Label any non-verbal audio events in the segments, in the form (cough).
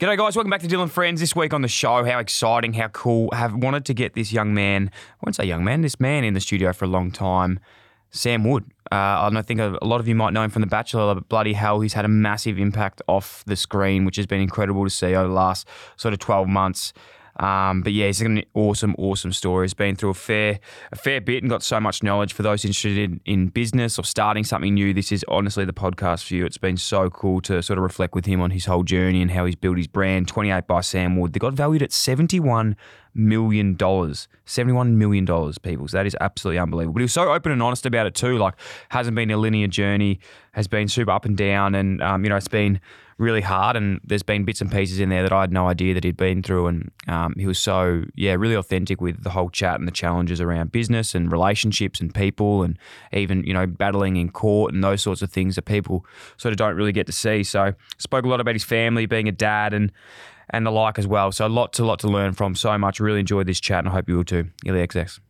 G'day, guys. Welcome back to Dyl & Friends. This week on the show, how exciting, how cool. I have wanted to get this young man, I won't say young man, this man in the studio for a long time, Sam Wood. Uh, I think a lot of you might know him from The Bachelor, but bloody hell, he's had a massive impact off the screen, which has been incredible to see over the last sort of 12 months. Um, but yeah, he's an awesome, awesome story. He's been through a fair, a fair bit and got so much knowledge for those interested in, in business or starting something new. This is honestly the podcast for you. It's been so cool to sort of reflect with him on his whole journey and how he's built his brand. 28 by Sam Wood. They got valued at 71 million dollars. 71 million dollars, people. So that is absolutely unbelievable. But he was so open and honest about it too. Like, hasn't been a linear journey, has been super up and down, and um, you know, it's been really hard. And there's been bits and pieces in there that I had no idea that he'd been through. And um, he was so, yeah, really authentic with the whole chat and the challenges around business and relationships and people, and even you know, battling in court and those sorts of things that people sort of don't really get to see. So spoke a lot about his family, being a dad, and and the like as well. So lots a lot to to learn from. So much. Really enjoyed this chat, and I hope you will too. Illexx.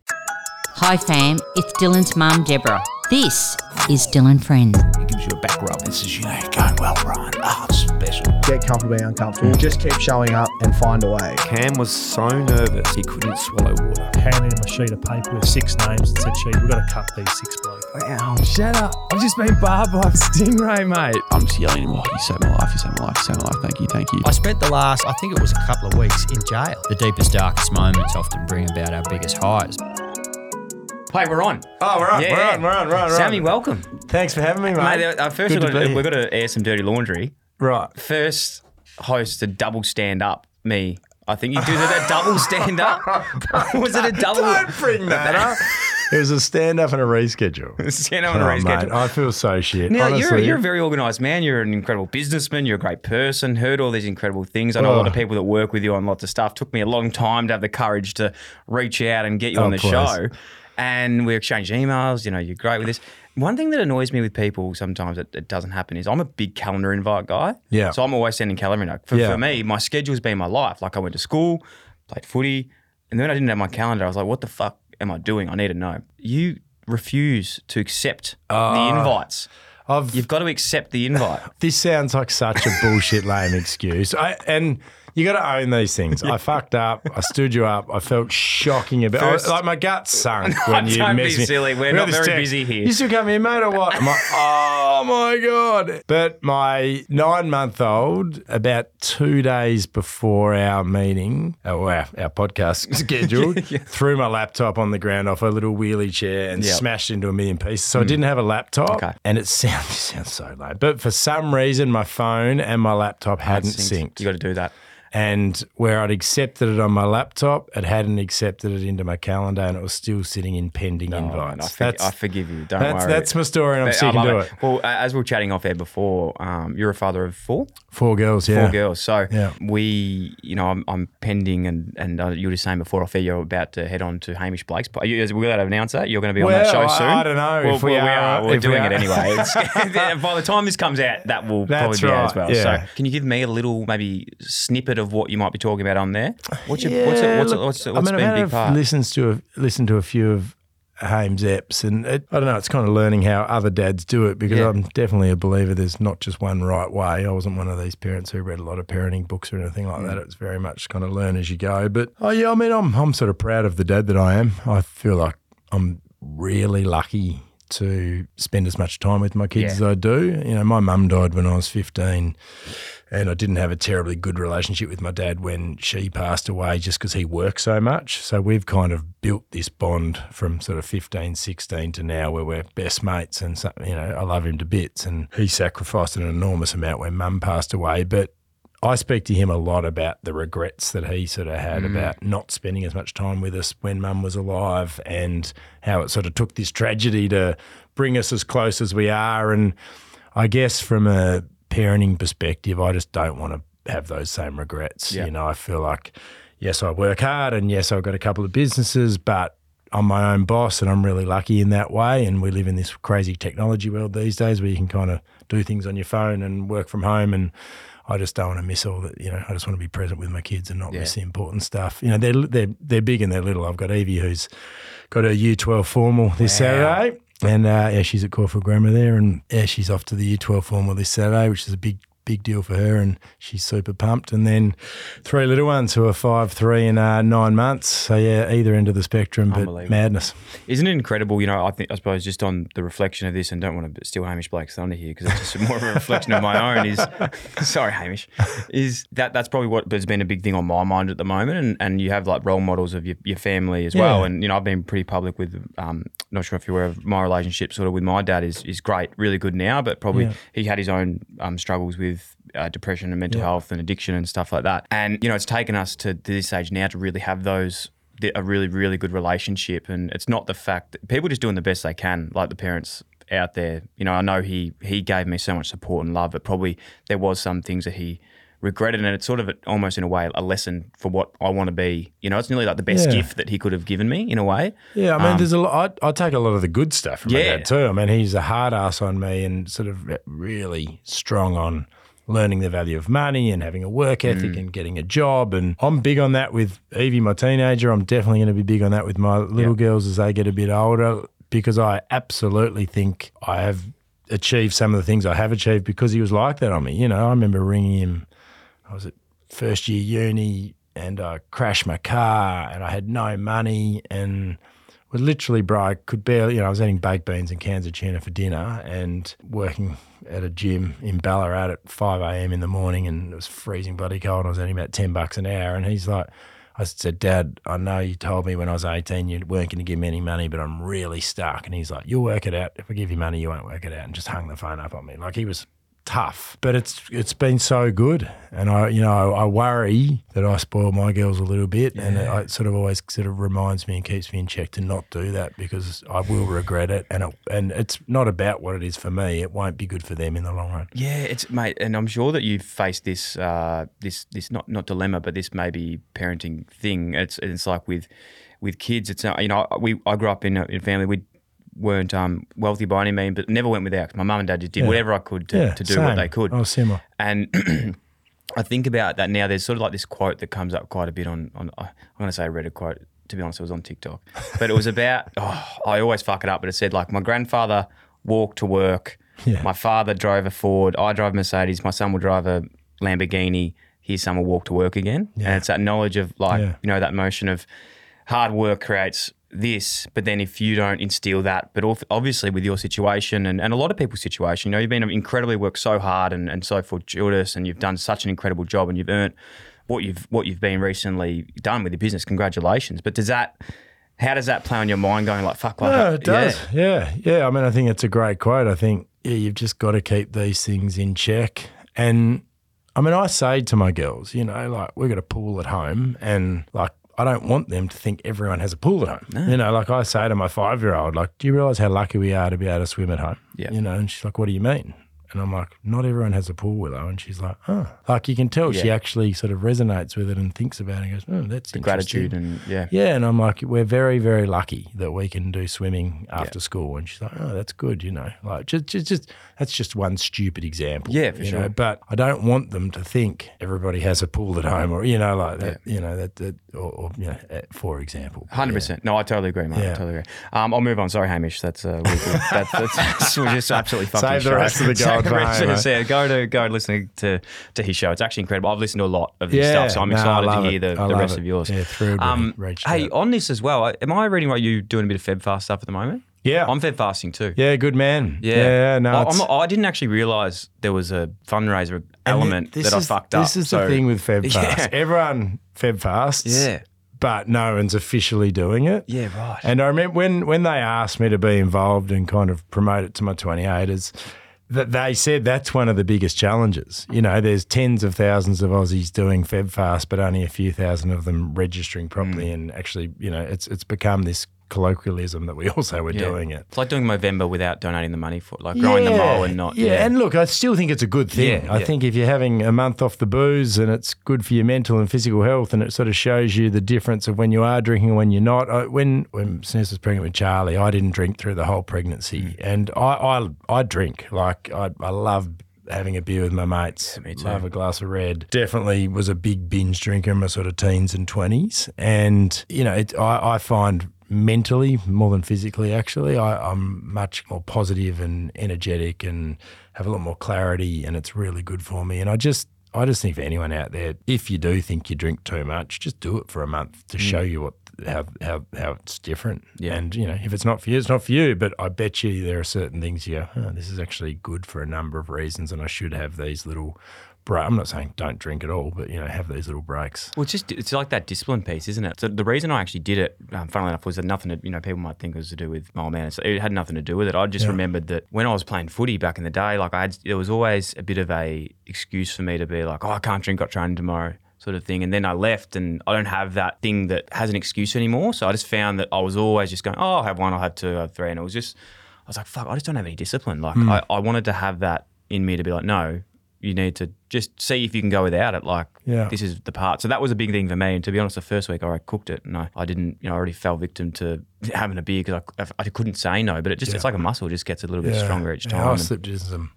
Hi fam, it's Dylan's mum Deborah. This is Dylan Friend. It gives you a back rub and says, you know, you're going well, Brian. Oh, ah, it's special. Get comfortable being uncomfortable. Just keep showing up and find a way. Cam was so nervous he couldn't swallow water. handed him a sheet of paper with six names and said, Chief, we've got to cut these six blokes. Wow, shut up. I've just been barbed by a stingray, mate. I'm just yelling at him, oh, you saved my life, you saved my life, you saved my life. Thank you, thank you. I spent the last, I think it was a couple of weeks in jail. The deepest, darkest moments often bring about our biggest highs. Hey, we're on. Oh, we're on, Yeah. we're on, we're on, we're on. we're on. Sammy, welcome. Thanks for having me, mate. Mate, uh, first Good we've to got, to, we've got to air some dirty laundry. Right. First host to double stand up me. I think you did a double stand up. (laughs) Was it a double? Don't bring that up. It was a stand up and a reschedule. (laughs) stand up and a Oh, reschedule. mate, I feel so shit. Now you're you're a very organised man. You're an incredible businessman. You're a great person. Heard all these incredible things. I know a lot of Oh. people that work with you on lots of stuff. Took me a long time to have the courage to reach out and get you Oh, on the please. show. And we exchanged emails. You know, you're great with this. One thing that annoys me with people sometimes that it doesn't happen is I'm a big calendar invite guy. Yeah. So I'm always sending calendar invite. For, Yeah. for me, my schedule's been my life. Like I went to school, played footy, and then I didn't have my calendar. I was like, what the fuck am I doing? I need to know. You refuse to accept Ah. the invites. I've, You've got to accept the invite. (laughs) this sounds like such a bullshit lame excuse. I, and you got to own these things. I fucked up. I stood you up. I felt shocking about. First- I, like my gut sunk (laughs) when you Don't be messed me. silly. We're We not very text, busy here. You still come here, mate, or what? I'm like, (laughs) oh my god! But my nine-month-old, about two days before our meeting, uh, or our, our podcast (laughs) scheduled, threw my laptop on the ground off a little wheelie chair and Yep. smashed into a million pieces. So I hmm. didn't have a laptop, Okay. and it sounds it sounds so lame. But for some reason, my phone and my laptop hadn't synced. You got to do that. And where I'd accepted it on my laptop, it hadn't accepted it into my calendar, and it was still sitting in pending man, invites. I, that's I forgive you. Don't that's, worry. that's my story, and I'm But sticking to it. Well, as we were chatting off air before, um, you're a father of four, Four girls, yeah. four girls. So Yeah. we, you know, I'm, I'm pending, and and uh, you were just saying before off air, you're about to head on to Hamish Blake's. Are you, is we got to announce that you're going to be on that show I- soon? I don't know Well, if we well, are- We're if we doing are. it anyway. (laughs) (laughs) By the time this comes out, that will That's probably be out as well. So can you give me a little maybe snippet of what you might be talking about on there? What's your what's it, what's it, what's, it, I what's mean, been a big part? Listens to a, listened to a few of Hames eps, and it, I don't know. It's kind of learning how other dads do it because Yeah. I'm definitely a believer. There's not just one right way. I wasn't one of these parents who read a lot of parenting books or anything like that. Mm. It's very much kind of learn as you go. But oh yeah, I mean, I'm I'm sort of proud of the dad that I am. I feel like I'm really lucky to spend as much time with my kids Yeah. as I do. You know, my mum died when I was 15 and I didn't have a terribly good relationship with my dad when she passed away just because he worked so much. So we've kind of built this bond from sort of 15, 16 to now where we're best mates and, so, you know, I love him to bits and he sacrificed an enormous amount when mum passed away. But I speak to him a lot about the regrets that he sort of had mm. about not spending as much time with us when mum was alive and how it sort of took this tragedy to bring us as close as we are. And I guess from a parenting perspective, I just don't want to have those same regrets. Yeah. You know, I feel like, yes, I work hard and yes, I've got a couple of businesses, but I'm my own boss and I'm really lucky in that way. And we live in this crazy technology world these days where you can kind of do things on your phone and work from home. And I just don't want to miss all that. You know, I just want to be present with my kids and not Yeah. miss the important stuff. You know, they're they're they're big and they're little. I've got Evie who's got her Year 12 formal this Saturday. And uh, yeah, she's at Caulfield Grammar there, and yeah, she's off to the Year 12 formal this Saturday, which is a big, big deal for her, and she's super pumped. And then three little ones who are five, three, and uh, nine months. So yeah, either end of the spectrum, but madness. Isn't it incredible? You know, I think I suppose just on the reflection of this, and don't want to steal Hamish Blake's thunder here because it's just more of a reflection of my own. Is (laughs) sorry, Hamish. Is that that's probably what has been a big thing on my mind at the moment, and and you have like role models of your, your family as well, and you know I've been pretty public with. Um, not sure if you're aware of my relationship, sort of with my dad is is great, really good now, but probably Yeah. he had his own um, struggles with uh, depression and mental health and addiction and stuff like that. And you know, it's taken us to, this age now to really have those th- a really really good relationship. And it's not the fact that people just doing the best they can, like the parents out there. You know, I know he he gave me so much support and love, but probably there was some things that he regretted and it's sort of a- almost in a way a lesson for what I want to be you know it's nearly like the best Yeah. gift that he could have given me in a way Yeah, I mean, Um, there's a lot. I, I take a lot of the good stuff from my dad too. I mean, he's a hard ass on me and sort of really strong on learning the value of money and having a work ethic mm. and getting a job. And I'm big on that with Evie, my teenager. I'm definitely going to be big on that with my little girls as they get a bit older because I absolutely think I have achieved some of the things I have achieved because he was like that on me. You know, I remember ringing him. I was at first year uni and I crashed my car and I had no money and was literally, bro, I could barely, you know, I was eating baked beans and cans of tuna for dinner and working at a gym in Ballarat at 5 a.m. in the morning and it was freezing bloody cold. I was earning about 10 bucks an hour. And he's like, I said, Dad, I know you told me when I was 18 you weren't going to give me any money, but I'm really stuck. And he's like, You'll work it out. If I give you money, you won't work it out. And just hung the phone up on me. Like he was tough, but it's it's been so good, and I you know I worry that I spoil my girls a little bit, and it, it sort of always sort of reminds me and keeps me in check to not do that because I will regret it, and it, and it's not about what it is for me. It won't be good for them in the long run. Yeah, it's mate, and I'm sure that you've faced this, uh, this, this not not dilemma, but this maybe parenting thing. It's it's like with with kids. It's uh, you know we I grew up in a, in a family we weren't um, wealthy by any means, but never went without. my mum and dad just did Yeah. whatever I could to, Yeah, to do same. what they could. Oh, similar. And (clears throat) I think about that now. There's sort of like this quote that comes up quite a bit on. on I'm going to say I read a quote. To be honest, it was on TikTok, but it was about. (laughs) Oh, I always fuck it up, but it said like my grandfather walked to work. Yeah. My father drove a Ford. I drive a Mercedes. My son will drive a Lamborghini. His son will walk to work again. And it's that knowledge of like Yeah. you know that motion of hard work creates this, but then if you don't instill that, but obviously with your situation and, and a lot of people's situation, you know, you've been incredibly worked so hard and, and so fortuitous and you've done such an incredible job and you've earned what you've what you've been recently done with your business. Congratulations. But does that how does that play on your mind going like fuck like No, it does. Yeah. yeah, I mean, I think it's a great quote. I think yeah, you've just got to keep these things in check. And I mean, I say to my girls, you know, like we've got a pool at home, and like I don't want them to think everyone has a pool at home. You know, like I say to my five year old, like, do you realize how lucky we are to be able to swim at home? Yeah. You know, and she's like, what do you mean? And I'm like, not everyone has a pool, Willow. And she's like, oh. Like you can tell she actually sort of resonates with it and thinks about it and goes, oh, that's the gratitude and yeah. Yeah, and I'm like, we're very, very lucky that we can do swimming after school. And she's like, oh, that's good, you know, like just, just, just that's just one stupid example. Yeah, for sure. Know? But I don't want them to think everybody has a pool at home, or you know, like that, you know, that, that or, or you know, uh, for example. Hundred percent. No, I totally agree, mate. I totally agree. Um, I'll move on. Sorry, Hamish. That's uh, we, (laughs) that's, we're just absolutely fucking Save the rest of the (laughs) gold Save the rest of the- yeah, Go to go and listen to to his show. It's actually incredible. I've listened to a lot of his Yeah, stuff, so I'm no, excited to hear it. the, the rest it. of yours. Yeah, when Um, hey, out. on this as well, am I reading right? You doing a bit of Feb fast stuff at the moment? Yeah. I'm fed fasting too. yeah, good man. Yeah, yeah no, I, I'm, I didn't actually realize there was a fundraiser element this that is- I fucked up. This is So- the thing with Feb (laughs) Yeah. Fast. Everyone Feb fasts. Yeah. But no one's officially doing it. Yeah, right. And I remember when, when they asked me to be involved and kind of promote it to my 28ers, that they said that's one of the biggest challenges. You know, there's tens of thousands of Aussies doing Feb fast, but only a few thousand of them registering properly. Mm. And actually, you know, it's it's become this colloquialism that we (laughs) all say we're Yeah. doing it. It's like doing Movember without donating the money for it, like growing the mole and not. Yeah. and look, I still think it's a good thing. Yeah, I yeah. think if you're having a month off the booze and it's good for your mental and physical health, and it sort of shows you the difference of when you are drinking and when you're not. I, when when Snez was pregnant with Charlie, I didn't drink through the whole pregnancy, Mm. and I, I I drink like I I love. Having a beer with my mates, me too. love a glass of red. Definitely was a big binge drinker in my sort of teens and twenties, and you know, it, I, I find mentally more than physically actually. I, i'm much more positive and energetic and have a lot more clarity and it's really good for me. And i just i just think for anyone out there if you do think you drink too much just do it for a month to mm. show you what how, how how it's different. Yeah. and you know if it's not for you it's not for you. But i bet you there are certain things you go oh, this is actually good for a number of reasons and i should have these little bra- i'm not saying don't drink at all but you know have these little breaks Well, it's just it's like that discipline piece, isn't it? So the reason I actually did it, um, funnily enough, was that nothing. To, you know, people might think it was to do with my oh man, it had nothing to do with it. I just remembered that when I was playing footy back in the day, like I had, there was always a bit of a excuse for me to be like, oh, I can't drink, got training tomorrow. Sort of thing, and then I left, and I don't have that thing that has an excuse anymore. So I just found that I was always just going, "Oh, I'll have one, I'll have two, I'll have three. and it was just, I was like, "Fuck, I just don't have any discipline." Like, I, I wanted to have that in me to be like, "No, you need to just see if you can go without it. Like, Yeah. this is the part. So that was a big thing for me. And to be honest, the first week I cooked it and I, I didn't, you know, I already fell victim to (laughs) having a beer because I, I couldn't say no. But it just, it's like a muscle, it just gets a little bit stronger each Yeah, time. I slipped into some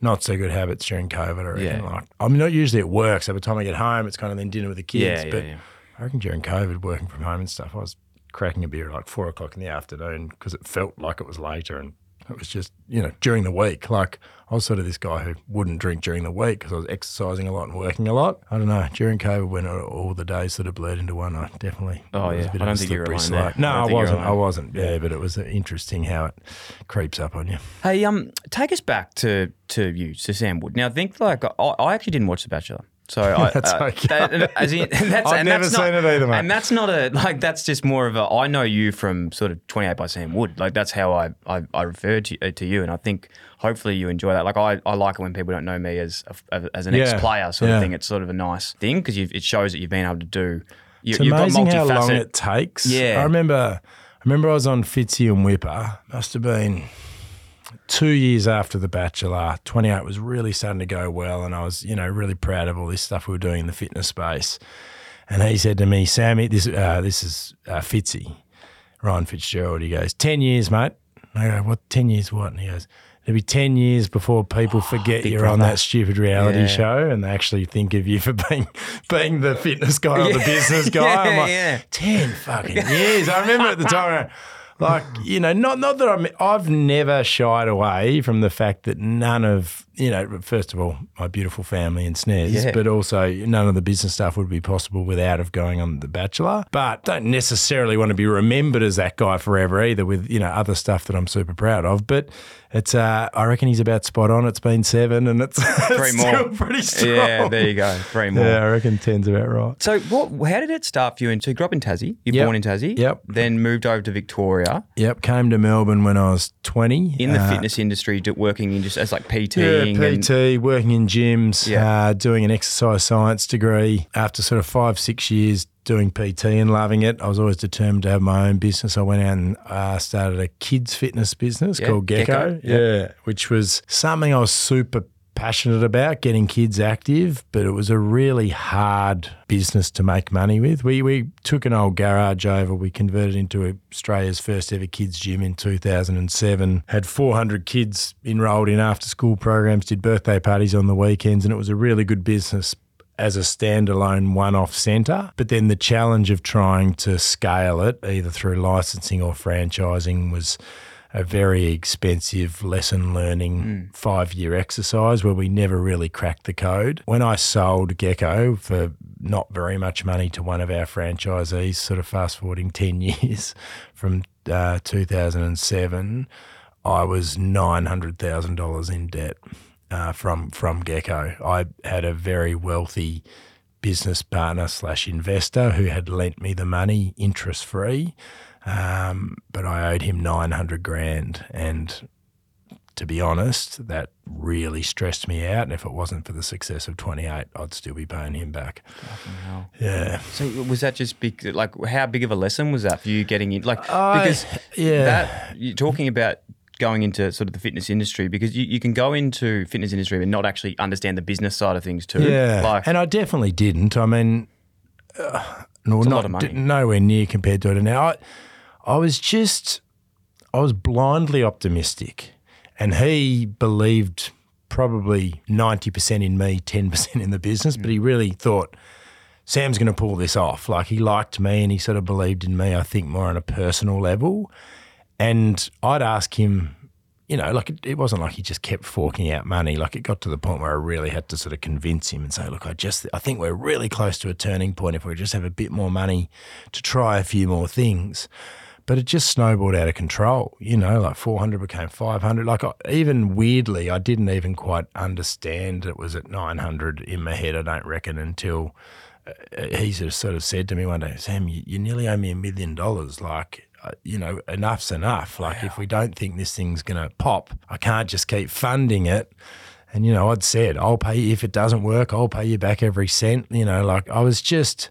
not so good habits during COVID. I reckon. Yeah. Like, I'm not usually at work, so by the time I get home, it's kind of then dinner with the kids. Yeah, yeah, but yeah. I reckon during COVID, working from home and stuff, I was cracking a beer at like four o'clock in the afternoon because it felt like it was later and. It was just, you know, during the week. Like, I was sort of this guy who wouldn't drink during the week because I was exercising a lot and working a lot. I don't know. During COVID, when all- the days sort of blurred into one, I definitely. Oh, yeah. a bit I don't think you're alone there. No, I I, wasn't. I wasn't. Yeah, but it was interesting how it creeps up on you. Hey, um, take us back to to you, to Sam Wood. Now, think like I, I actually didn't watch The Bachelor, so I, (laughs) That's uh, okay. that- as in, that's, I've never that's seen not, it either, mate. And that's not a like. That's just more of a. I know you from sort of Twenty Eight by Sam Wood. Like that's how I I, I referred to uh, to you, and I think hopefully you enjoy that. Like I, I like it when people don't know me as a, as an Yeah. ex player sort Yeah. of thing. It's sort of a nice thing because it shows that you've been able to do. You, It's you've got amazing how long multifaceted- it takes. Yeah. I remember. I remember I was on Fitzy and Whipper. Must have been two years after The Bachelor. Twenty eight was really starting to go well, and I was, you know, really proud of all this stuff we were doing in the fitness space. And he said to me, "Sammy, this uh, this is uh, Fitzy, Ryan Fitzgerald." He goes, 10 years, mate." And I go, "What? Ten years? What?" And he goes. It'll be 10 years before people forget Big you're on that stupid reality Yeah. show and they actually think of you for being being the fitness guy or the business (laughs) guy. I'm like, yeah. 10 fucking years. I remember at the time, like, you know, not, not that I'm, I've never shied away from the fact that none of, you know, first of all, my beautiful family and Snez, Yeah. but also none of the business stuff would be possible without of going on The Bachelor. But don't necessarily want to be remembered as that guy forever either with, you know, other stuff that I'm super proud of. But it's, uh, I reckon he's about spot on. It's been seven and it's, (laughs) Three more. still pretty (laughs) strong. Yeah, there you go. Three more. Yeah, I reckon 10's about right. So, what? How did it start for you? And so, you grew up in Tassie. You're Yep. born in Tassie. Yep. Then moved over to Victoria Yep, came to Melbourne when I was 20. in the Uh, fitness industry, working in just as like PT. Yeah, PTing. and- PT, working in gyms, Yeah. uh, doing an exercise science degree. After sort of five, six years doing PT and loving it, I was always determined to have my own business. I went out and uh, started a kids fitness business Yeah, called Gecko. Gecko, yeah. Yeah, which was something I was super passionate about getting kids active, but it was a really hard business to make money with. We we took an old garage over, we converted into Australia's first ever kids gym in 2007. Had 400 kids enrolled in after school programs, did birthday parties on the weekends, and it was a really good business as a standalone one off centre. But then the challenge of trying to scale it, either through licensing or franchising, was a very expensive lesson learning five year exercise where we never really cracked the code. When I sold Gecko for not very much money to one of our franchisees, sort of fast forwarding (laughs) 10 years from uh, 2007, I was nine hundred thousand dollars in debt uh, from from Gecko. I had a very wealthy business partner slash investor who had lent me the money interest free, um, but I owed him nine hundred grand, and to be honest, that really stressed me out. And if it wasn't for the success of 28, I'd still be paying him back. Yeah. So was that just big? Like, how big of a lesson was that for you getting in? Like, I- because yeah. that you're talking about going into sort of the fitness industry because you, you can go into fitness industry but not actually understand the business side of things too. Yeah, Like, and I definitely didn't. I mean, uh, no, It's a not lot of money. d- nowhere near compared to it now. I, I was just, I was blindly optimistic, and he believed probably ninety percent in me, ten percent in the business. But he really thought Sam's going to pull this off. Like he liked me, and he sort of believed in me. I think more on a personal level, and I'd ask him you know, like it, it wasn't like he just kept forking out money. Like it got to the point where I really had to sort of convince him and say, look, I just, I think we're really close to a turning point if we just have a bit more money to try a few more things. But it just snowballed out of control, you know, like 400 became 500. Like I, even weirdly, I didn't even quite understand it was at 900 in my head, I don't reckon, until uh, he sort of, said to me one day, Sam, you, you nearly owe me a million dollars. Like, Uh, you know, enough's enough. Like, if we don't think this thing's going to pop, I can't just keep funding it. And, you know, I'd said, I'll pay you, if it doesn't work, I'll pay you back every cent. You know, like I was just,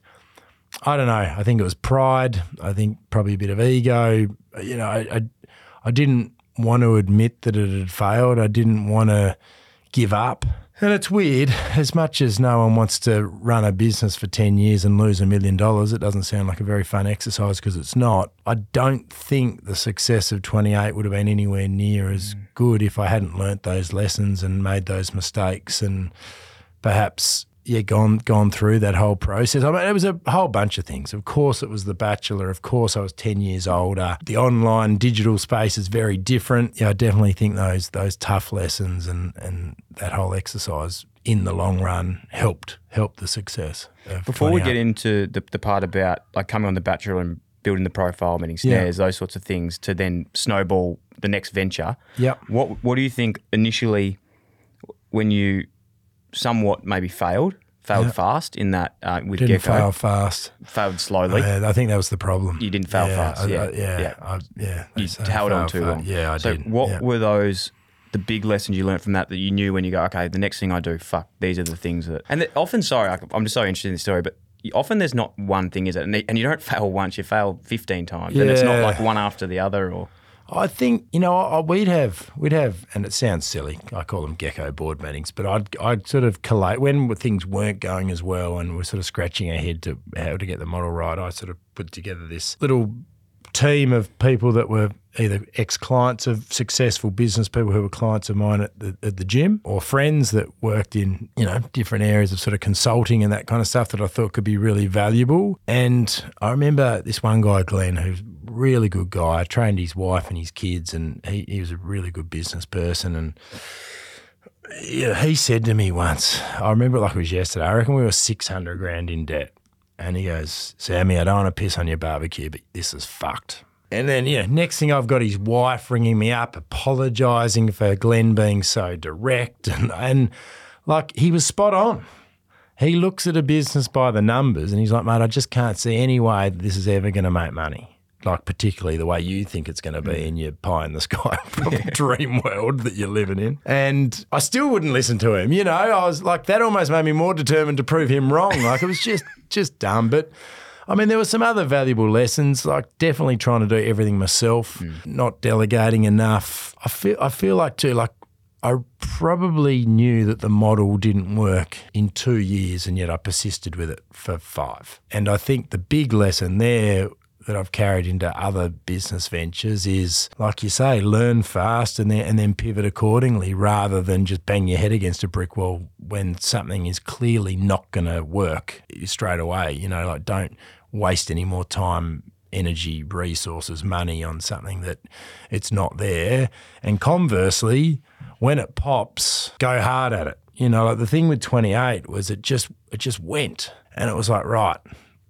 I don't know. I think it was pride. I think probably a bit of ego. You know, I, I, I didn't want to admit that it had failed. I didn't want to give up. And it's weird, as much as no one wants to run a business for 10 years and lose a million dollars, it doesn't sound like a very fun exercise because it's not. I don't think the success of 28 would have been anywhere near as mm. good if I hadn't learnt those lessons and made those mistakes and perhaps yeah gone gone through that whole process. I mean, it was a whole bunch of things. Of course, it was the Bachelor. Of course, I was ten years older. The online digital space is very different. Yeah, I definitely think those those tough lessons and and that whole exercise in the long run helped helped the success. Before we get into the, the part about like coming on the Bachelor and building the profile, meeting Yeah. Snez, those sorts of things, to then snowball the next venture. Yep. What What do you think initially when you somewhat maybe failed, failed fast in that uh, with didn't Gecko, fail fast. failed slowly? Yeah, I think that was the problem. You didn't fail yeah, fast, I- yeah, I- yeah, yeah. I- yeah. you held on too long. Yeah, I so did. what yeah. were those? The big lessons you learned from that that you knew when you go, okay, the next thing I do, fuck, these are the things that. And that often, sorry, I'm just so interested in the story, but often there's not one thing, is it? And and you don't (laughs) fail once, you fail 15 times, and it's not like one after the other, or I think you know I- we'd have we'd have, and it sounds silly. I call them gecko board meetings, but I'd I'd sort of collate when things weren't going as well, and we're sort of scratching our head to how to get the model right. I sort of put together this little team of people that were either ex-clients of successful business people who were clients of mine at the, at the gym or friends that worked in you know different areas of sort of consulting and that kind of stuff that I thought could be really valuable and I remember this one guy Glenn who's a really good guy I trained his wife and his kids and he, he was a really good business person and yeah, he said to me once, I remember it like it was yesterday, I reckon we were 600 grand in debt. And he goes, Sammy, I don't want to piss on your barbecue, but this is fucked. And then, yeah, next thing I've got his wife ringing me up, apologising for Glenn being so direct. And, and like, he was spot on. He looks at a business by the numbers and he's like, mate, I just can't see any way that this is ever going to make money. Like, particularly the way you think it's going to be mm. in your pie in the sky (laughs) dream world that you're living in. And I still wouldn't listen to him. You know, I was like, that almost made me more determined to prove him wrong. Like, it was just, (laughs) just dumb. But I mean, there were some other valuable lessons, like definitely trying to do everything myself, mm. not delegating enough. I feel, I feel like too, like I probably knew that the model didn't work in two years, and yet I persisted with it for five. And I think the big lesson there that I've carried into other business ventures is, like you say, learn fast and then and then pivot accordingly, rather than just bang your head against a brick wall when something is clearly not going to work straight away. You know, like don't waste any more time energy, resources, money on something that it's not there. And conversely, when it pops, go hard at it. You know, like the thing with 28 was it just it just went. And it was like, right,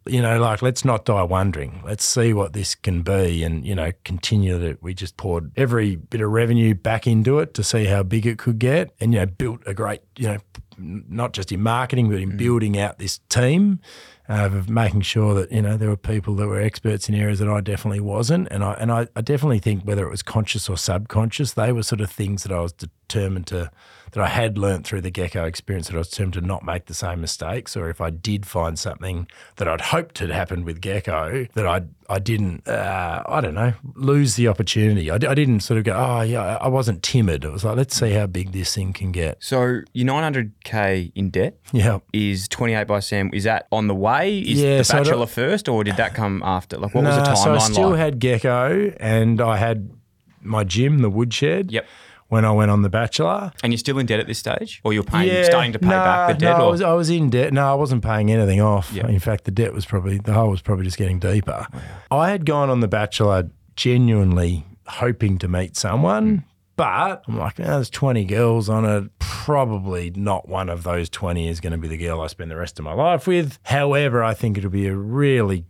you know, like let's not die wondering. Let's see what this can be, and you know, continue that. We just poured every bit of revenue back into it to see how big it could get, and you know, built a great, you know, not just in marketing but in building out this team. Uh, of making sure that you know there were people that were experts in areas that I definitely wasn't, and I and I, I definitely think whether it was conscious or subconscious, they were sort of things that I was determined to that I had learnt through the gecko experience that I was determined to not make the same mistakes, or if I did find something that I'd hoped had happened with gecko that I I didn't uh, I don't know lose the opportunity. I didn't sort of go oh yeah I- I wasn't timid. It was like let's see how big this thing can get. So your 900k in debt Yeah. is 28 by Sam. Is that on the way? Is Yeah, the so Bachelor first, or did that come after? Like, what was the timeline so I still like? had gecko, and I had my gym, the woodshed. Yep. When I went on the Bachelor, and you're still in debt at this stage, or you're paying, starting to pay no, back the debt? No, I or? was, I was in debt. No, I wasn't paying anything off. Yeah. In fact, the debt was probably the hole was probably just getting deeper. I had gone on the Bachelor genuinely hoping to meet someone. Hmm. But I'm like, "Oh, there's 20 girls on it. Probably not one of those 20 is going to be the girl I spend the rest of my life with. However, I think it'll be a really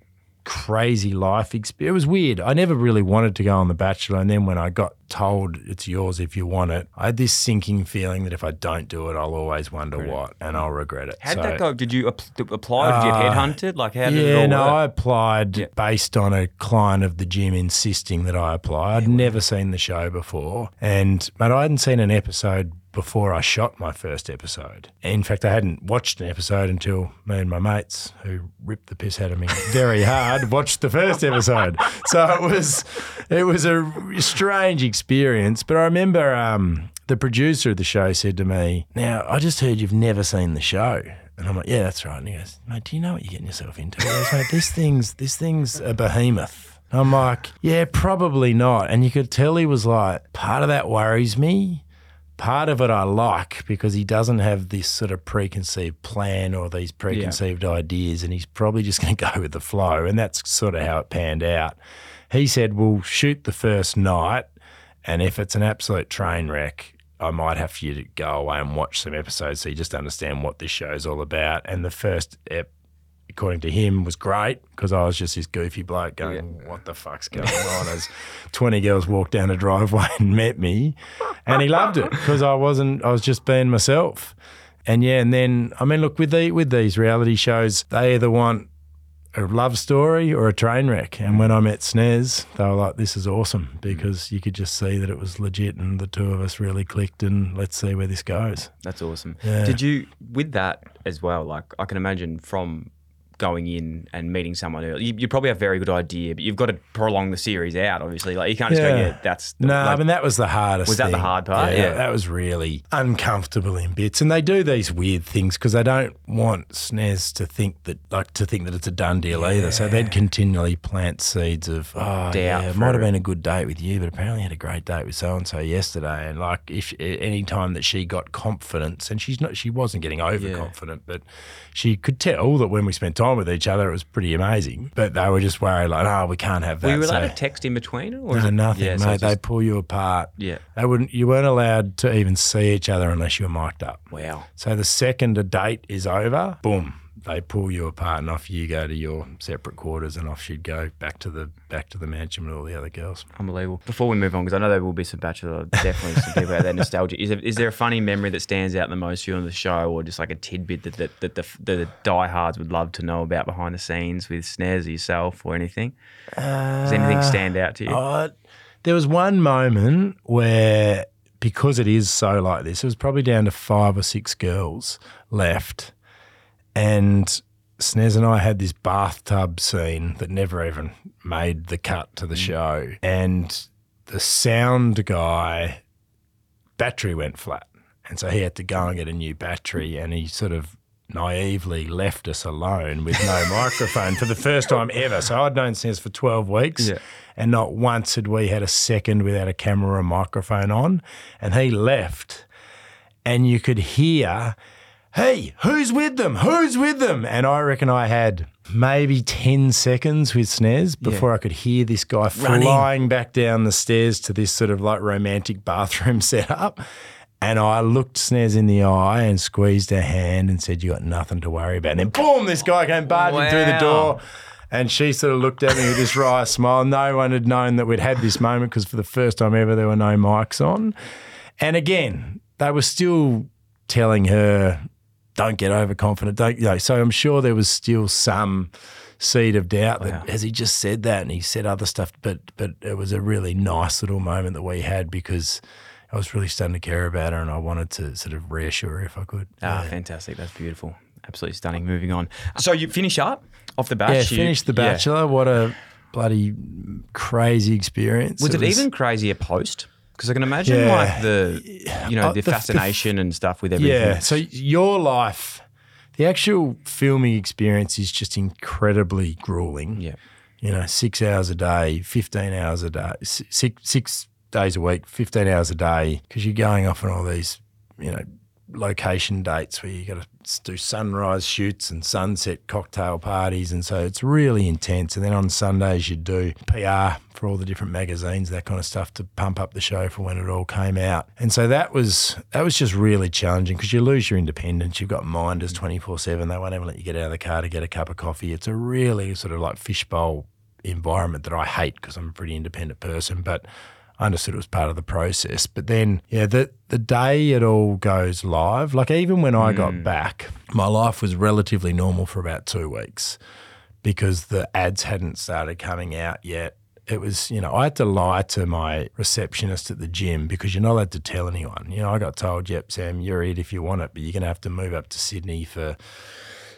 crazy life experience. It was weird. I never really wanted to go on The Bachelor. And then when I got told it's yours if you want it, I had this sinking feeling that if I don't do it, I'll always wonder what and I'll regret it. How'd So- that go? Did you ap- apply? Did you get Uh, headhunted? Like, how did it yeah, no, I applied Yeah. based on a client of the gym insisting that I apply. I'd never seen the show before, and but I hadn't seen an episode before I shot my first episode. In fact, I hadn't watched an episode until me and my mates, who ripped the piss out of me very hard, (laughs) watched the first episode. So it was it was a strange experience. But I remember um, the producer of the show said to me, "Now I just heard you've never seen the show." And I'm like, yeah, that's right. And he goes, mate, do you know what you're getting yourself into? This thing's this thing's a behemoth. I'm like, yeah, probably not. And you could tell he was like, part of that worries me. Part of it I like because he doesn't have this sort of preconceived plan or these preconceived ideas, and he's probably just (laughs) going to go with the flow. And that's sort of how it panned out. He said, we'll shoot the first night, and if it's an absolute train wreck, I might have for you to go away and watch some episodes so you just understand what this show's all about. And the first ep, according to him, was great because I was just this goofy bloke going, "What the fuck's going on?" As twenty girls walked down a driveway (laughs) and met me, and he loved it because I wasn't. I was just being myself. And yeah, and then I mean, look with the with these reality shows, they either want a love story or a train wreck. And when I met Snez, they were like, "This is awesome," mm. because you could just see that it was legit, and the two of us really clicked. And let's see where this goes. That's awesome. Yeah. Did you, with that as well, like, I can imagine from going in and meeting someone early, you, you probably have a very good idea, but you've got to prolong the series out, obviously. Like, you can't just go, Yeah. yeah, that's. the- No, like, I mean that was the hardest. Was that the hard part? Yeah. that was really uncomfortable in bits. And they do these weird things because they don't want Snez to think that, like, to think that it's a done deal either. So they'd continually plant seeds of, oh, yeah, it might have been a good date with you, but apparently had a great date with so and so yesterday. And like, if any time that she got confidence, and she's not, she wasn't getting overconfident, but she could tell that when we spent time with each other, it was pretty amazing. But they were just worried, like, oh, we can't have that. Were you allowed so- to text in between? Or no, nothing, yeah, mate. so it's they just- pull you apart. Yeah. They wouldn't. You weren't allowed to even see each other unless you were mic'd up. Wow. So the second a date is over, boom, they pull you apart, and off you go to your separate quarters, and off she'd go back to the back to the mansion with all the other girls. Unbelievable. Before we move on, because I know there will be some Bachelor, definitely some people out there (laughs) nostalgia. Is there, is there a funny memory that stands out the most for you on the show, or just like a tidbit that, that, that the, the diehards would love to know about behind the scenes with Snez or yourself or anything? Does anything stand out to you? Uh, there was one moment where, because it is so like this, it was probably down to five or six girls left. And Snez and I had this bathtub scene that never even made the cut to the mm. show. And the sound guy, battery went flat. And so he had to go and get a new battery. And he sort of naively left us alone with no (laughs) microphone for the first time ever. So I'd known Snez for 12 weeks. Yeah. And not once had we had a second without a camera or microphone on. And he left. And you could hear, hey, who's with them? Who's with them? And I reckon I had maybe 10 seconds with Snez before I could hear this guy Running. flying back down the stairs to this sort of like romantic bathroom (laughs) setup. And I looked Snez in the eye and squeezed her hand and said, You got nothing to worry about. And then boom, this guy came barging through the door. And she sort of looked at me with this wry (laughs) smile. No one had known that we'd had this moment because for the first time ever, there were no mics on. And again, they were still telling her, don't get overconfident. Don't, you know, so I'm sure there was still some seed of doubt that as he just said that and he said other stuff, but but it was a really nice little moment that we had because I was really starting to care about her and I wanted to sort of reassure her if I could. Ah, fantastic. That's beautiful. Absolutely stunning. Moving on. So you finish up off the batch. yeah, you- finished The yeah. Bachelor. What a bloody crazy experience. Was it, even crazier post? Because I can imagine Yeah. like the, you know, Uh, the the- the- fascination and stuff with everything. Yeah. So your life, the actual filming experience is just incredibly grueling. Yeah. You know, six hours a day, 15 hours a day, six, six days a week, 15 hours a day, because you're going off on all these, you know, location dates where you got to do sunrise shoots and sunset cocktail parties. And so it's really intense. And then on Sundays, you do PR for all the different magazines, that kind of stuff to pump up the show for when it all came out. And so that was that was just really challenging because you lose your independence. You've got minders 24 7. They won't even let you get out of the car to get a cup of coffee. It's a really sort of like fishbowl environment that I hate because I'm a pretty independent person. But I understood it was part of the process. But then, yeah, the the day it all goes live, like even when I got hmm. back, my life was relatively normal for about two weeks because the ads hadn't started coming out yet. It was, you know, I had to lie to my receptionist at the gym because you're not allowed to tell anyone. You know, I got told, yep, Sam, you're it if you want it, but you're going to have to move up to Sydney for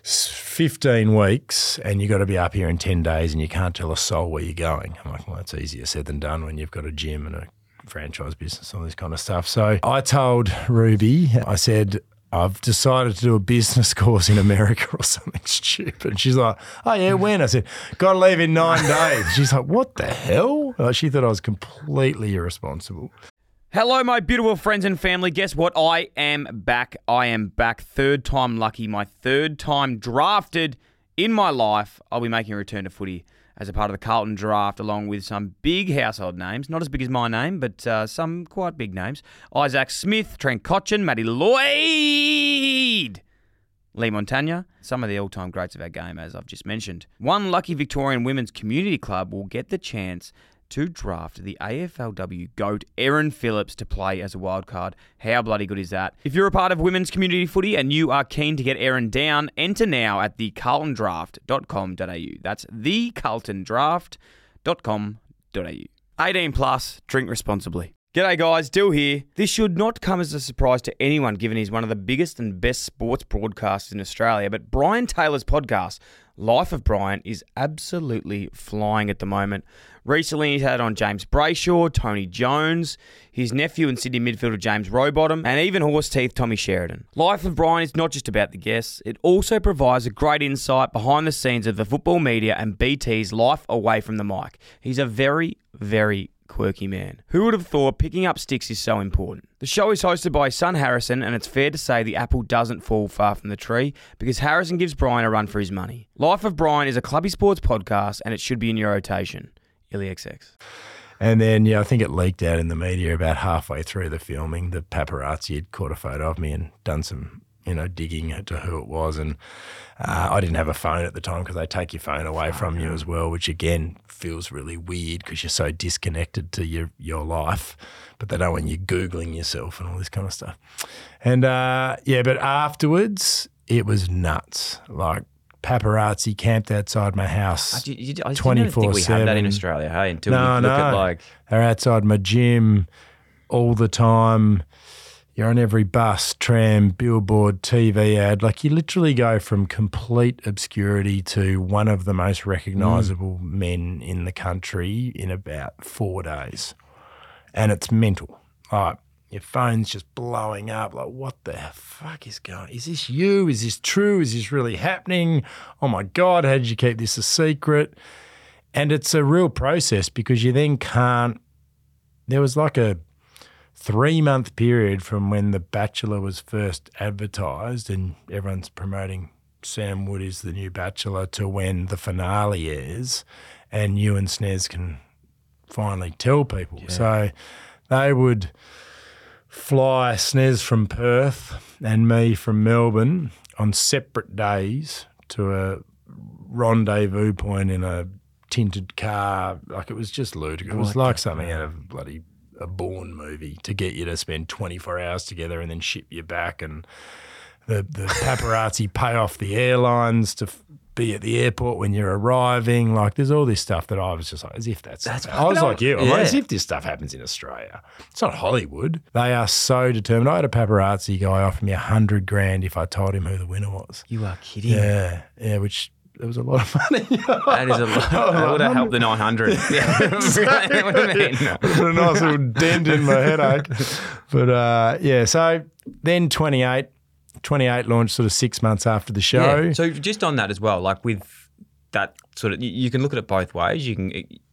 15 weeks and you've got to be up here in 10 days and you can't tell a soul where you're going. I'm like, well, that's easier said than done when you've got a gym and a franchise business, and all this kind of stuff. So I told Ruby, I said, I've decided to do a business (laughs) course in America or something (laughs) stupid. And she's like, oh, yeah, when? I said, got to leave in nine days. She's like, what the hell? She thought I was completely irresponsible. Hello, my beautiful friends and family. Guess what? I am back. I am back. Third time lucky. My third time drafted in my life. I'll be making a return to footy as a part of the Carlton draft, along with some big household names. Not as big as my name, but uh, some quite big names. Isaac Smith, Trent Cotchin, Matty Lloyd. Leigh Montagna, some of the all time greats of our game, as I've just mentioned. One lucky Victorian Women's Community Club will get the chance to draft the AFLW GOAT Erin Phillips to play as a wild card. How bloody good is that? If you're a part of women's community footy and you are keen to get Erin down, enter now at thecarltondraft.com.au. That's thecarltondraft.com.au. 18 plus, drink responsibly. G'day guys, Dyl here. This should not come as a surprise to anyone given he's one of the biggest and best sports broadcasters in Australia, but Brian Taylor's podcast, Life of Brian, is absolutely flying at the moment. Recently he's had on James Brayshaw, Tony Jones, his nephew and Sydney midfielder James Rowbottom, and even horse teeth Tommy Sheridan. Life of Brian is not just about the guests, it also provides a great insight behind the scenes of the football media and BT's life away from the mic. He's a very, very quirky man. Who would have thought picking up sticks is so important? The show is hosted by son Harrison, and it's fair to say the apple doesn't fall far from the tree because Harrison gives Brian a run for his money. Life of Brian is a clubby sports podcast, and it should be in your rotation. IllyXX. And then, yeah, I think it leaked out in the media about halfway through the filming. The paparazzi had caught a photo of me and done some, you know, digging to who it was. And uh, I didn't have a phone at the time because they take your phone away from you as well, which again feels really weird because you're so disconnected to your, your life. But they don't want you Googling yourself and all this kind of stuff. And uh, yeah, but afterwards, it was nuts. Like, paparazzi camped outside my house. I, did, I just didn't think we had that in Australia, hey, until No, we look at no. like They're outside my gym all the time. You're on every bus, tram, billboard, TV ad. Like you literally go from complete obscurity to one of the most recognizable mm. men in the country in about four days. And it's mental. Like your phone's just blowing up. Like, what the fuck is going Is this you? Is this true? Is this really happening? Oh my God, how did you keep this a secret? And it's a real process because you then can't. There was like a three month period from when The Bachelor was first advertised and everyone's promoting Sam Wood is the new Bachelor to when the finale is and you and Snez can finally tell people. So they would fly Snez from Perth and me from Melbourne on separate days to a rendezvous point in a tinted car. Like it was just ludicrous. It was like something out of bloody a Bourne movie to get you to spend 24 hours together and then ship you back and the, the paparazzi (laughs) pay off the airlines to f- be at the airport when you're arriving. Like, there's all this stuff that I was just like, as if that's. That's I was like you. I'm like, yeah. as if this stuff happens in Australia. It's not Hollywood. They are so determined. I had a paparazzi guy offer me a hundred grand if I told him who the winner was. You are kidding. Yeah, yeah, which it was a lot of money. (laughs) That is a lot. That would have helped the 900. (laughs) Yeah. what do you mean? Put a nice little dent in my headache. But uh, yeah, so then 28, 28 launched sort of six months after the show. Yeah. So just on that as well, like with that sort of, you, you can look at it both ways. You can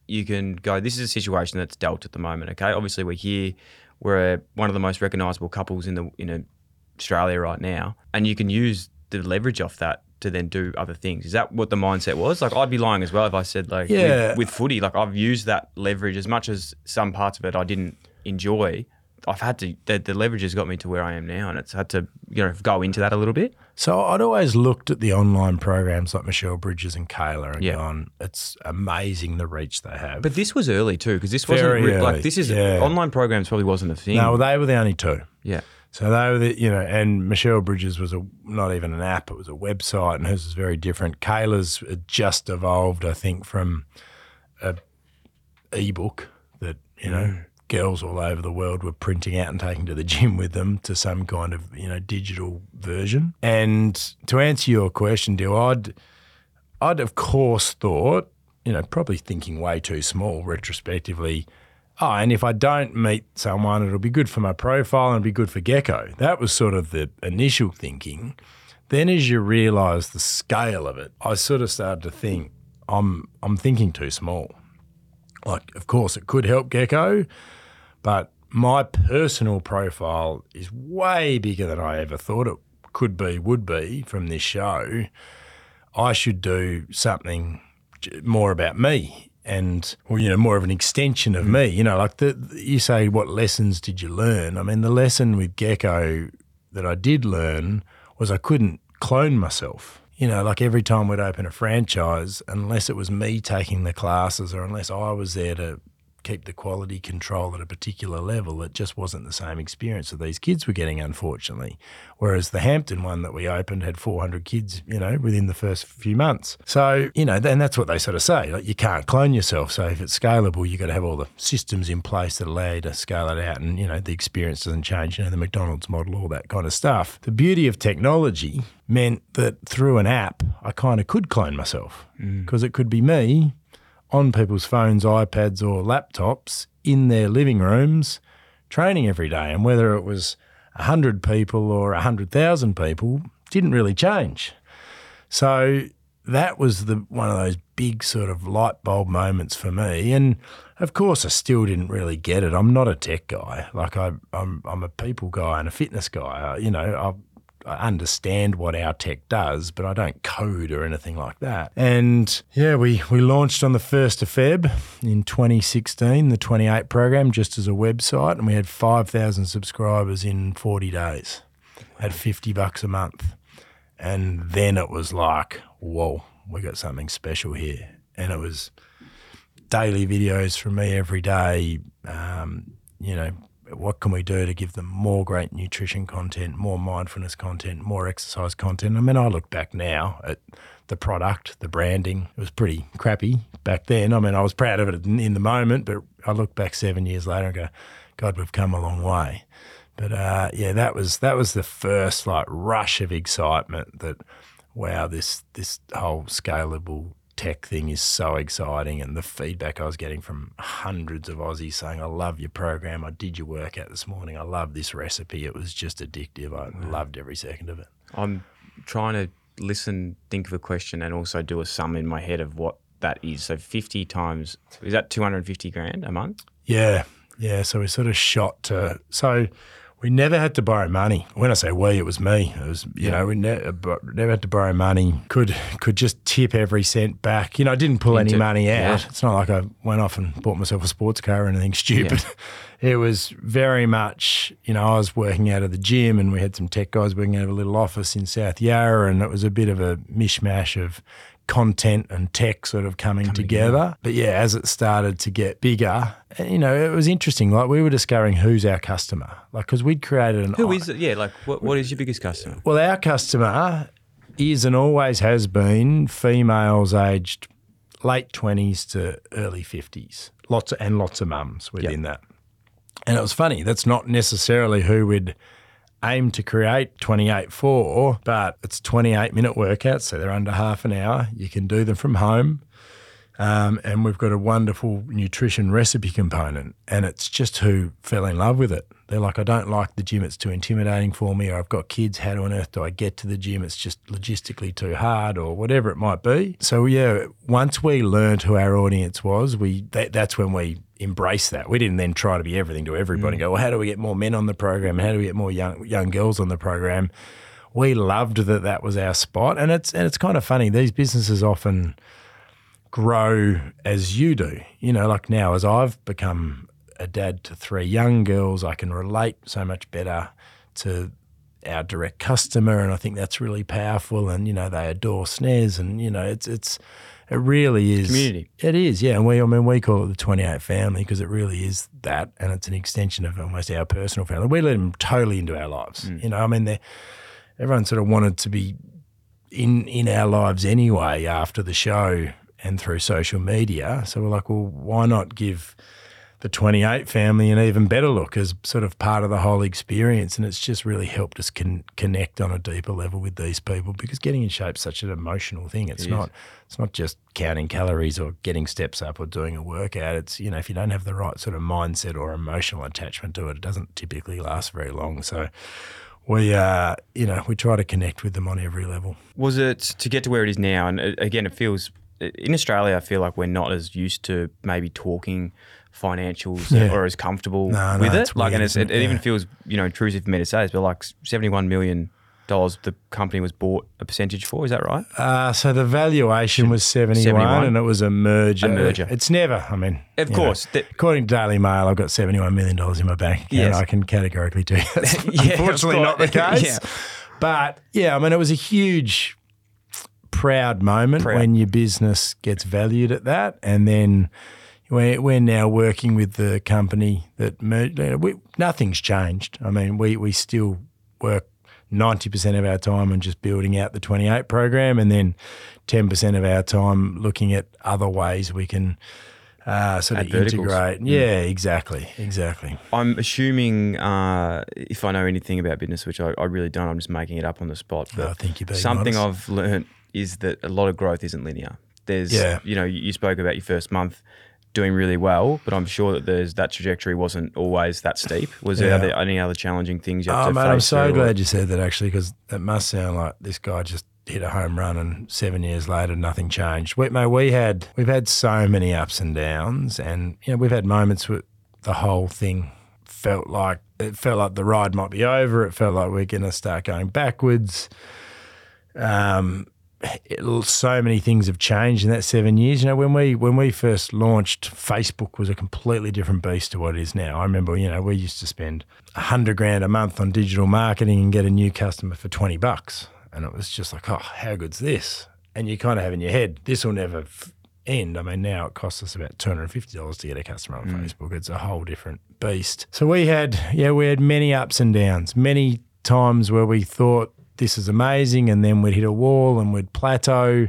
you can go, this is a situation that's dealt at the moment. Okay, obviously we're here, we're one of the most recognisable couples in the in Australia right now, and you can use the leverage off that to then do other things. Is that what the mindset was? Like I'd be lying as well if I said like Yeah. with, with footy, like I've used that leverage as much as some parts of it I didn't enjoy. I've had to the, the leverage has got me to where I am now, and it's had to you know go into that a little bit. So I'd always looked at the online programs like Michelle Bridges and Kayla and Yeah. gone, it's amazing the reach they have. But this was early too, because this wasn't early, like this is yeah. online programs probably wasn't a thing. no, they were the only two. yeah, So they were the, you know, and Michelle Bridges was a not even an app; it was a website, and hers was very different. Kayla's had just evolved, I think, from a ebook that you know mm. girls all over the world were printing out and taking to the (laughs) gym with them to some kind of you know digital version. And to answer your question, Dyl, I'd I'd of course thought, you know, probably thinking way too small retrospectively. Oh, and if I don't meet someone, it'll be good for my profile and it'll be good for Gecko. That was sort of the initial thinking. Then, as you realise the scale of it, I sort of started to think, I'm I'm thinking too small. Like, of course, it could help Gecko, but my personal profile is way bigger than I ever thought it could be, would be from this show. I should do something more about me and, or, you know, more of an extension of me. You know, like the, you say, what lessons did you learn? I mean, the lesson with Gecko that I did learn was I couldn't clone myself. You know, like every time we'd open a franchise, unless it was me taking the classes or unless I was there to keep the quality control at a particular level, it just wasn't the same experience that these kids were getting, unfortunately. Whereas the Hampton one that we opened had 400 kids, you know, within the first few months. So, you know, and that's what they sort of say. Like, you can't clone yourself. So if it's scalable, you've got to have all the systems in place that allow you to scale it out. And, you know, the experience doesn't change, you know, the McDonald's model, all that kind of stuff. The beauty of technology meant that through an app, I kind of could clone myself mm. because it could be me on people's phones, iPads, or laptops in their living rooms training every day. And whether it was 100 people or 100,000 people didn't really change. So that was the one of those big sort of light bulb moments for me. And of course, I still didn't really get it. I'm not a tech guy. Like I, I'm, I'm a people guy and a fitness guy. I, you know, I, understand what our tech does, but I don't code or anything like that. And yeah, we, we launched on the 1st of Feb in 2016, the 28 program, just as a website, and we had 5,000 subscribers in 40 days at 50 bucks a month. And then it was like, whoa, we got something special here. And it was daily videos from me every day. Um, you know, what can we do to give them more great nutrition content, more mindfulness content, more exercise content? I mean, I look back now at the product, the branding. It was pretty crappy back then. I mean, I was proud of it in, the moment, but I look back seven years later and go, God, we've come a long way. But uh, yeah, that was that was the first like rush of excitement that wow, this this whole scalable tech thing is so exciting and the feedback I was getting from hundreds of Aussies saying, I love your program, I did your workout this morning, I love this recipe. It was just addictive. I loved every second of it. I'm trying to listen, think of a question, and also do a sum in my head of what that is. So 50 times is that 250 grand a month? Yeah, yeah. So we sort of shot to. So we never had to borrow money. When I say we, it was me. It was you know we ne- uh, never had to borrow money. Could could just tip every cent back. You know, I didn't pull any money out. yeah. It's not like I went off and bought myself a sports car or anything (laughs) stupid. It was very much, you know, I was working out of the gym and we had some tech guys working out of a little office in South Yarra and it was a bit of a mishmash of content and tech sort of coming together. But yeah, as it started to get bigger, eh, you know, it was interesting. Like we were discovering who's our customer. Like, because we'd created an Who is it? Yeah, like what, what is your biggest customer? well, our customer is and always has been females aged late 20s to early 50s. Lots of, and lots of mums within that. And it was funny, that's not necessarily who we'd aim to create 28 4, but it's 28 minute workouts, so they're under half an hour. You can do them from home. Um, and we've got a wonderful nutrition recipe component, and it's just who fell in love with it. They're like, I don't like the gym; it's too intimidating for me, or I've got kids. How on earth do I get to the gym? It's just logistically too hard, or whatever it might be. So yeah, once we learned who our audience was, we that, that's when we embraced that. We didn't then try to be everything to everybody. and Go, well, how do we get more men on the program? How do we get more young young girls on the program? We loved that that was our spot, and it's and it's kind of funny. These businesses often grow as you do. You know, like now, as I've become a dad to three young girls, I can relate so much better to our direct customer, and I think that's really powerful. And you know, they adore Snez, and you know, it's it's it really is Community. It is, yeah. And we, I mean, we call it the Twenty Eight Family because it really is that, and it's an extension of almost our personal family. We let them totally into our lives. Mm. You know, I mean, they everyone sort of wanted to be in in our lives anyway after the show and through social media. So we're like, well, why not give the 28 family an even better look as sort of part of the whole experience? And it's just really helped us con- connect on a deeper level with these people because getting in shape is such an emotional thing. It's not it's not just counting calories or getting steps up or doing a workout. It's you know if you don't have the right sort of mindset or emotional attachment to it, it doesn't typically last very long. So. We, uh, you know, we try to connect with them on every level. Was it to get to where it is now? And uh, again, it feels in Australia. I feel like we're not as used to maybe talking financials Yeah. or as comfortable No, no, with it. Like, and weird, it's, it, it? it even feels you know intrusive for me to say this, but like seventy-one million dollars the company was bought a percentage for. Is that right? Uh, so the valuation was 71, 71. and it was a merger. A merger. It's never, I mean. Of you know, course. According to Daily Mail, I've got $71 million in my bank. Yes. I can categorically you that's (laughs) (laughs) Yeah, unfortunately not the (laughs) case. Yeah. But yeah, I mean, it was a huge, proud moment Proud. when your business gets valued at that. And then we're, we're now working with the company that merged. we, nothing's changed. I mean, we, we still work 90% of our time on just building out the 28 program and then 10% of our time looking at other ways we can uh, sort Add of verticals. integrate. Yeah, exactly. Exactly. I'm assuming, uh, if I know anything about business, which I, I really don't, I'm just making it up on the spot. But I think you're something honest. I've learned is that a lot of growth isn't linear. There's, Yeah. you know, you spoke about your first month doing really well, but I'm sure that there's that trajectory wasn't always that steep. Was Yeah. there any other challenging things you had Oh, to mate, I'm so through or- glad you said that actually, because that must sound like this guy just hit a home run, and seven years later, nothing changed. We, mate, we had we've had so many ups and downs, and you know we've had moments where the whole thing felt like it felt like the ride might be over. It felt like we're going to start going backwards. Um, it, so many things have changed in that seven years. You know, when we when we first launched, Facebook was a completely different beast to what it is now. I remember, you know, we used to spend a hundred grand a month on digital marketing and get a new customer for twenty bucks, and it was just like, oh, how good's this? And you kind of have in your head, this will never f- end. I mean, now it costs us about two hundred and fifty dollars to get a customer on hmm. Facebook. It's a whole different beast. So we had, yeah, we had many ups and downs, many times where we thought this is amazing, and then we'd hit a wall and we'd plateau.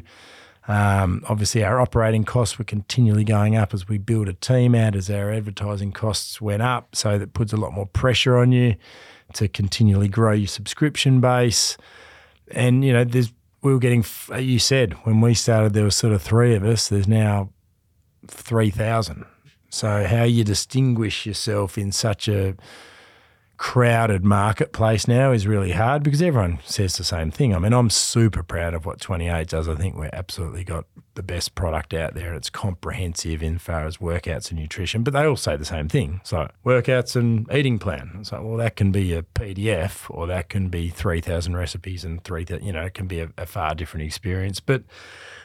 Um, obviously, our operating costs were continually going up as we build a team out, as our advertising costs went up. So that puts a lot more pressure on you to continually grow your subscription base. And, you know, there's, we were getting, you said, when we started, there was sort of three of us. There's now 3,000. So, how you distinguish yourself in such a crowded marketplace now is really hard because everyone says the same thing. I mean, I'm super proud of what 28 does. I think we're absolutely got the best product out there. It's comprehensive in far as workouts and nutrition, but they all say the same thing. So workouts and eating plan. It's like, well, that can be a PDF or that can be 3,000 recipes and 3,000, you know, it can be a, a far different experience. But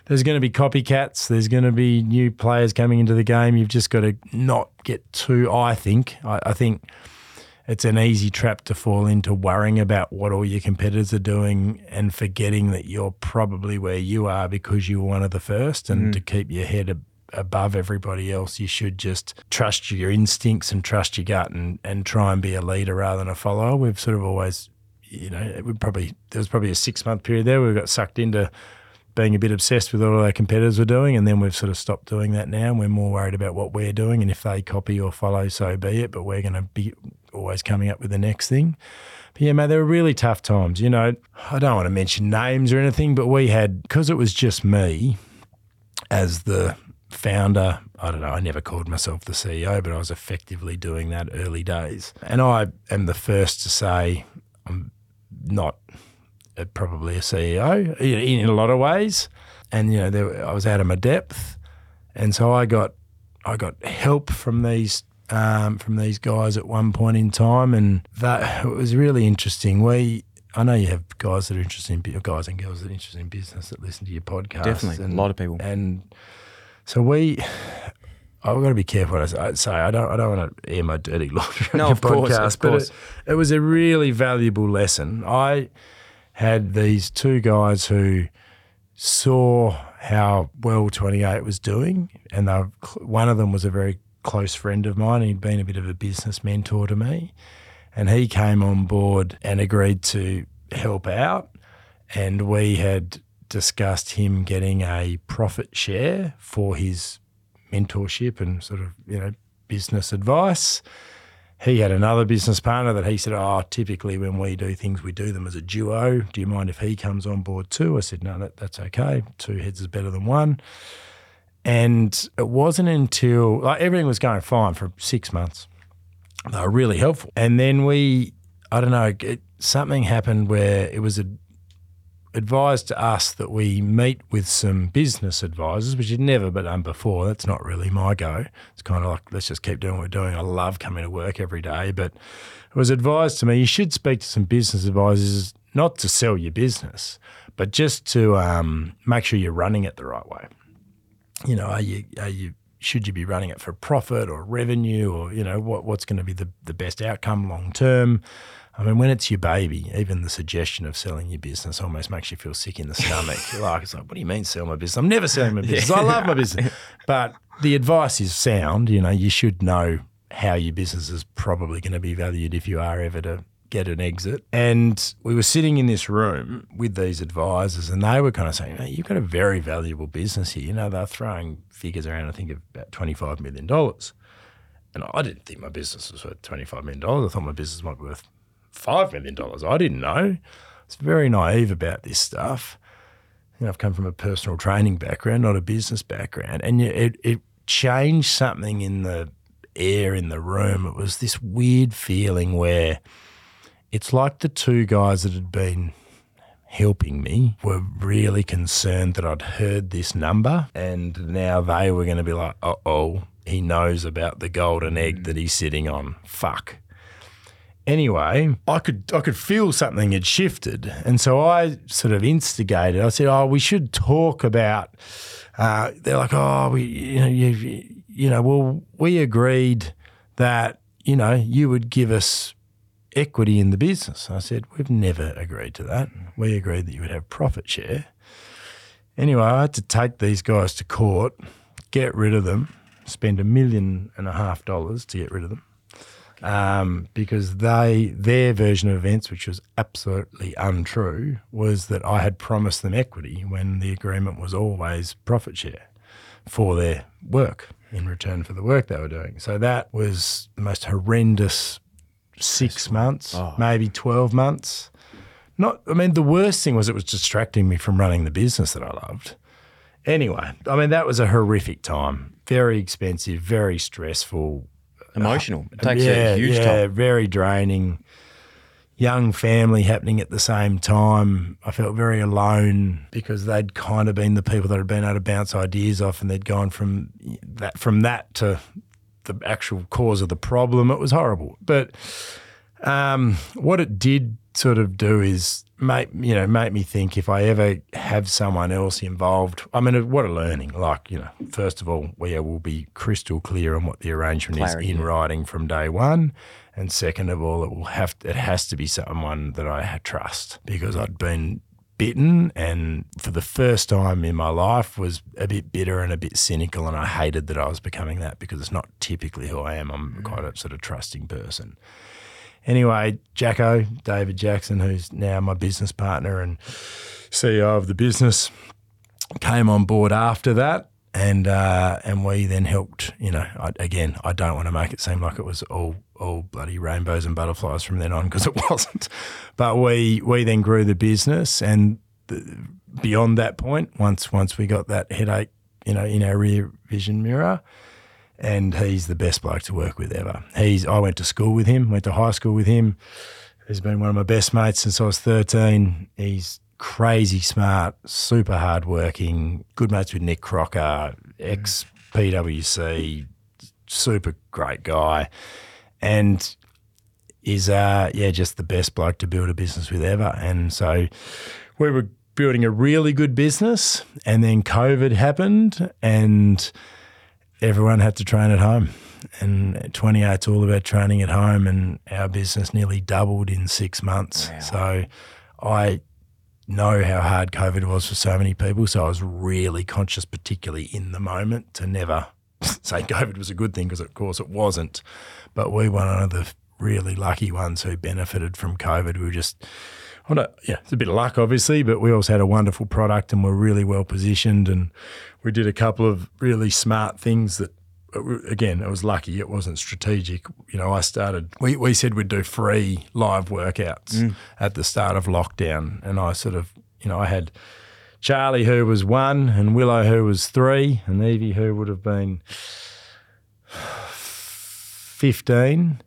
there's going to be copycats. There's going to be new players coming into the game. You've just got to not get too, I think, I, I think it's an easy trap to fall into worrying about what all your competitors are doing and forgetting that you're probably where you are because you were one of the first. And to mm. keep your head ab- above everybody else, you should just trust your instincts and trust your gut and, and try and be a leader rather than a follower. We've sort of always, you know, we probably there was probably a six month period there where we got sucked into being a bit obsessed with what all our competitors were doing, and then we've sort of stopped doing that now. And we're more worried about what we're doing, and if they copy or follow, so be it. But we're going to be always coming up with the next thing. But yeah, mate, they were really tough times. You know, I don't want to mention names or anything, but we had because it was just me as the founder. I don't know. I never called myself the CEO, but I was effectively doing that early days. And I am the first to say I'm not uh, probably a CEO in, in a lot of ways. And you know, there, I was out of my depth, and so I got I got help from these um, from these guys at one point in time, and that it was really interesting. We I know you have guys that are interested in guys and girls that are interested in business that listen to your podcast. Definitely. and, A lot of people. And so we. I've got to be careful what I say. I don't. I don't want to air my dirty laundry on No, your of course, podcast, of but course. it, it was a really valuable lesson. I had these two guys who saw how well 28 was doing, and they one of them was a very close friend of mine. He'd been a bit of a business mentor to me, and he came on board and agreed to help out. And we had discussed him getting a profit share for his mentorship and sort of you know business advice. He had another business partner that he said, "Oh, typically when we do things, we do them as a duo. Do you mind if he comes on board too?" I said, "No, that, that's okay. Two heads is better than one." And it wasn't until like everything was going fine for six months. They were really helpful, and then we, I don't know, it, something happened where it was a advised to us that we meet with some business advisors, which you'd never done before. That's not really my go. It's kind of like, let's just keep doing what we're doing. I love coming to work every day. But it was advised to me you should speak to some business advisors, not to sell your business, but just to um, make sure you're running it the right way. You know, are you, are you, should you be running it for profit or revenue or, you know, what, what's going to be the, the best outcome long term? I mean, when it's your baby, even the suggestion of selling your business almost makes you feel sick in the stomach. (laughs) You're like, it's like, what do you mean sell my business? I'm never selling my business. I love my business. (laughs) But the advice is sound. You know, you should know how your business is probably going to be valued if you are ever to get an exit. And we were sitting in this room with these advisors, and they were kind of saying, hey, you've got a very valuable business here. You know, they're throwing figures around, I think, of about $25 million. And I didn't think my business was worth $25 million. I thought my business might be worth $5 million. I didn't know. It's very naive about this stuff. You know, I've come from a personal training background, not a business background. And it, it changed something in the air in the room. It was this weird feeling where it's like the two guys that had been helping me were really concerned that I'd heard this number and now they were going to be like, uh oh, he knows about the golden egg that he's sitting on. Fuck. Anyway, I could I could feel something had shifted, and so I sort of instigated. I said, "Oh, we should talk about." Uh, they're like, "Oh, we, you know, you, you know, well, we agreed that you know you would give us equity in the business." I said, "We've never agreed to that. We agreed that you would have profit share." Anyway, I had to take these guys to court, get rid of them, spend a million and a half dollars to get rid of them um, because they their version of events, which was absolutely untrue, was that I had promised them equity when the agreement was always profit share for their work in return for the work they were doing. So that was the most horrendous six months, oh. maybe twelve months. Not, I mean, the worst thing was it was distracting me from running the business that I loved. Anyway, I mean, that was a horrific time. Very expensive, very stressful Emotional. Uh, it takes yeah, a huge time. yeah, very draining. Young family happening at the same time. I felt very alone because they'd kind of been the people that had been able to bounce ideas off, and they'd gone from that from that to the actual cause of the problem. It was horrible. But um, what it did sort of do is make you know make me think if I ever have someone else involved. I mean, what a learning! Like you know, first of all, we will be crystal clear on what the arrangement Clarity, is in writing from day one. And second of all, it will have it has to be someone that I trust because I'd been bitten and for the first time in my life was a bit bitter and a bit cynical and I hated that I was becoming that because it's not typically who I am. I'm mm. quite a sort of trusting person. Anyway, Jacko, David Jackson, who's now my business partner and CEO of the business, came on board after that. And uh, and we then helped, you know. I, again, I don't want to make it seem like it was all all bloody rainbows and butterflies from then on because it (laughs) wasn't. But we we then grew the business, and the, beyond that point, once once we got that headache, you know, in our rear vision mirror, and he's the best bloke to work with ever. He's I went to school with him, went to high school with him. He's been one of my best mates since I was thirteen. He's crazy smart, super hardworking, good mates with Nick Crocker, ex PwC, super great guy, and is uh yeah just the best bloke to build a business with ever. And so we were building a really good business, and then COVID happened, and everyone had to train at home. And 28's all about training at home, and our business nearly doubled in six months. So I know how hard COVID was for so many people. So I was really conscious, particularly in the moment, to never (laughs) say COVID was a good thing because, of course, it wasn't. But we were one of the really lucky ones who benefited from COVID. We were just, yeah, it's a bit of luck, obviously, but we also had a wonderful product and we're really well positioned. And we did a couple of really smart things that again, it was lucky. It wasn't strategic. You know, I started. We, we said we'd do free live workouts mm. at the start of lockdown, and I sort of, you know, I had Charlie who was one, and Willow who was three, and Evie who would have been (sighs) fifteen.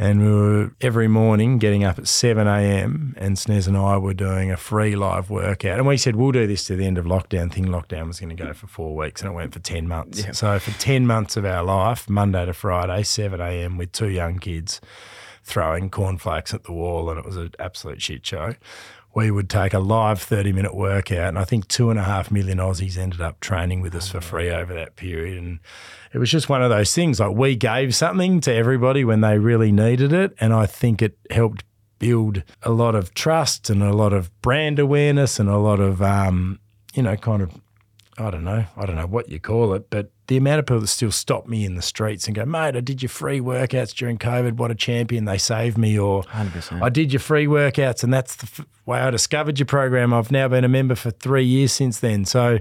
And we were every morning getting up at 7 a.m. and Snez and I were doing a free live workout. And we said, we'll do this to the end of lockdown. Thing lockdown was going to go for four weeks and it went for 10 months. So for 10 months of our life, Monday to Friday, 7 a.m. with two young kids throwing cornflakes at the wall and it was an absolute shit show. We would take a live 30 minute workout, and I think two and a half million Aussies ended up training with us for free over that period. And it was just one of those things like we gave something to everybody when they really needed it. And I think it helped build a lot of trust and a lot of brand awareness and a lot of, um, you know, kind of, I don't know, I don't know what you call it, but the amount of people that still stop me in the streets and go, mate, I did your free workouts during COVID. What a champion. They saved me. Or 100%. I did your free workouts and that's the f- way I discovered your program. I've now been a member for three years since then. So,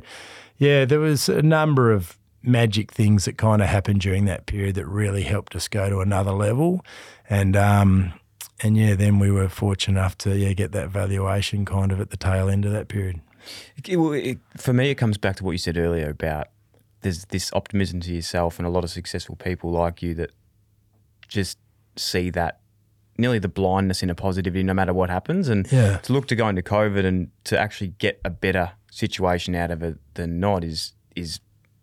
yeah, there was a number of magic things that kind of happened during that period that really helped us go to another level. And, um, and yeah, then we were fortunate enough to yeah get that valuation kind of at the tail end of that period. It- it- for me, it comes back to what you said earlier about there's this optimism to yourself and a lot of successful people like you that just see that nearly the blindness in a positivity no matter what happens. And Yeah. to look to go into COVID and to actually get a better situation out of it than not is is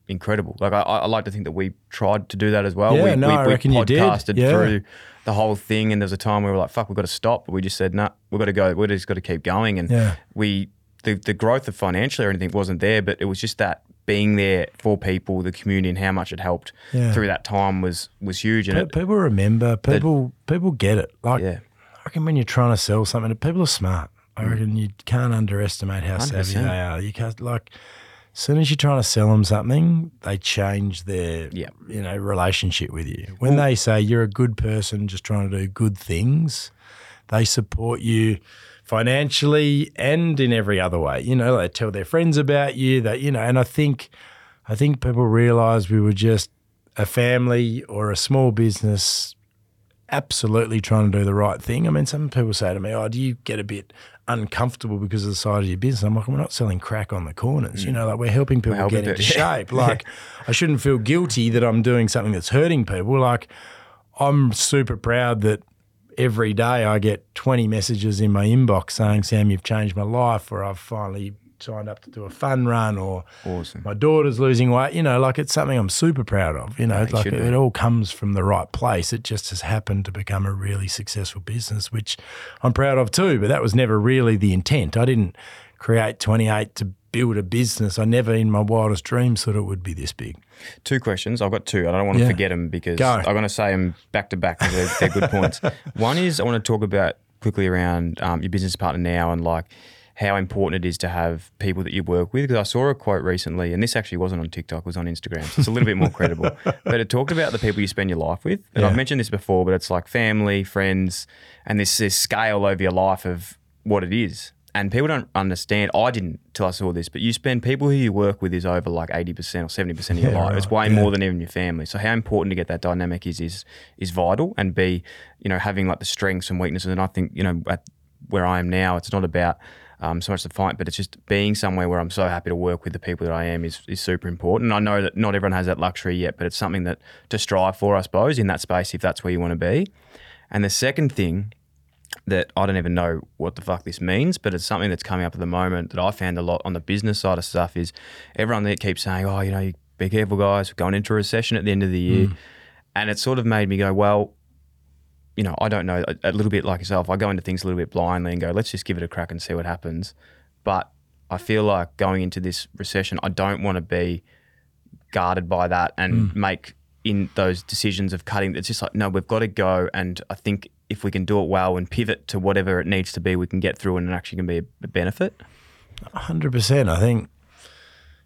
incredible. Like I, I like to think that we tried to do that as well. Yeah, we, no, we, I we reckon you did. podcasted Yeah. through the whole thing, and there was a time where we were like, "Fuck, we've got to stop," but we just said, "No, nah, we've got to go. We've just got to keep going." And Yeah. we the the growth of financially or anything wasn't there, but it was just that being there for people, the community, and how much it helped Yeah. through that time was was huge. And Pe- it, people remember. People people get it. Like Yeah. I reckon when you're trying to sell something, people are smart. I mm. reckon you can't underestimate how savvy 100%. they are. You can't like. As soon as you're trying to sell them something, they change their Yeah. you know relationship with you. When they say you're a good person, just trying to do good things, they support you financially and in every other way. You know, they tell their friends about you. That you know, and I think, I think people realize we were just a family or a small business absolutely trying to do the right thing. I mean, some people say to me, "Oh, do you get a bit uncomfortable because of the size of your business?" I'm like, "We're not selling crack on the corners. You mm. know, like we're helping people helping get into (laughs) yeah. shape. Like, I shouldn't feel guilty that I'm doing something that's hurting people. Like." I'm super proud that every day I get 20 messages in my inbox saying, Sam, you've changed my life, or I've finally signed up to do a fun run, or Awesome. my daughter's losing weight. You know, like it's something I'm super proud of. You know, it like it, it all comes from the right place. It just has happened to become a really successful business, which I'm proud of too. But that was never really the intent. I didn't create 28 to build a business. I never in my wildest dreams thought it would be this big. Two questions. I've got two. I don't want to Yeah. forget them because Go. I'm going to say them back to back. They're, they're good points. (laughs) One is I want to talk about quickly around um, your business partner now and like how important it is to have people that you work with. Because I saw a quote recently, and this actually wasn't on TikTok, it was on Instagram. So it's a little bit more credible. (laughs) But it talked about the people you spend your life with. And I've mentioned this before, but it's like family, friends, and this, this scale over your life of what it is. And people don't understand. I didn't till I saw this, but you spend people who you work with is over like eighty percent or seventy percent of your Yeah, life. It's way Yeah. more than even your family. So how important to get that dynamic is is is vital, and be you know having like the strengths and weaknesses. And I think you know at where I am now, it's not about um, so much the fight, but it's just being somewhere where I'm so happy to work with the people that I am is, is super important. And I know that not everyone has that luxury yet, but it's something that to strive for, I suppose, in that space if that's where you want to be. And the second thing that I don't even know what the fuck this means, but it's something that's coming up at the moment that I found a lot on the business side of stuff is everyone that keeps saying, oh, you know, be careful, guys, we're going into a recession at the end of the year. Mm. And it sort of made me go, well, you know, I don't know, a, a little bit like yourself. I go into things a little bit blindly and go, let's just give it a crack and see what happens. But I feel like going into this recession, I don't want to be guarded by that and mm. make in those decisions of cutting. It's just like, no, we've got to go. And I think if we can do it well and pivot to whatever it needs to be, we can get through and it actually can be a, benefit. hundred percent. I think.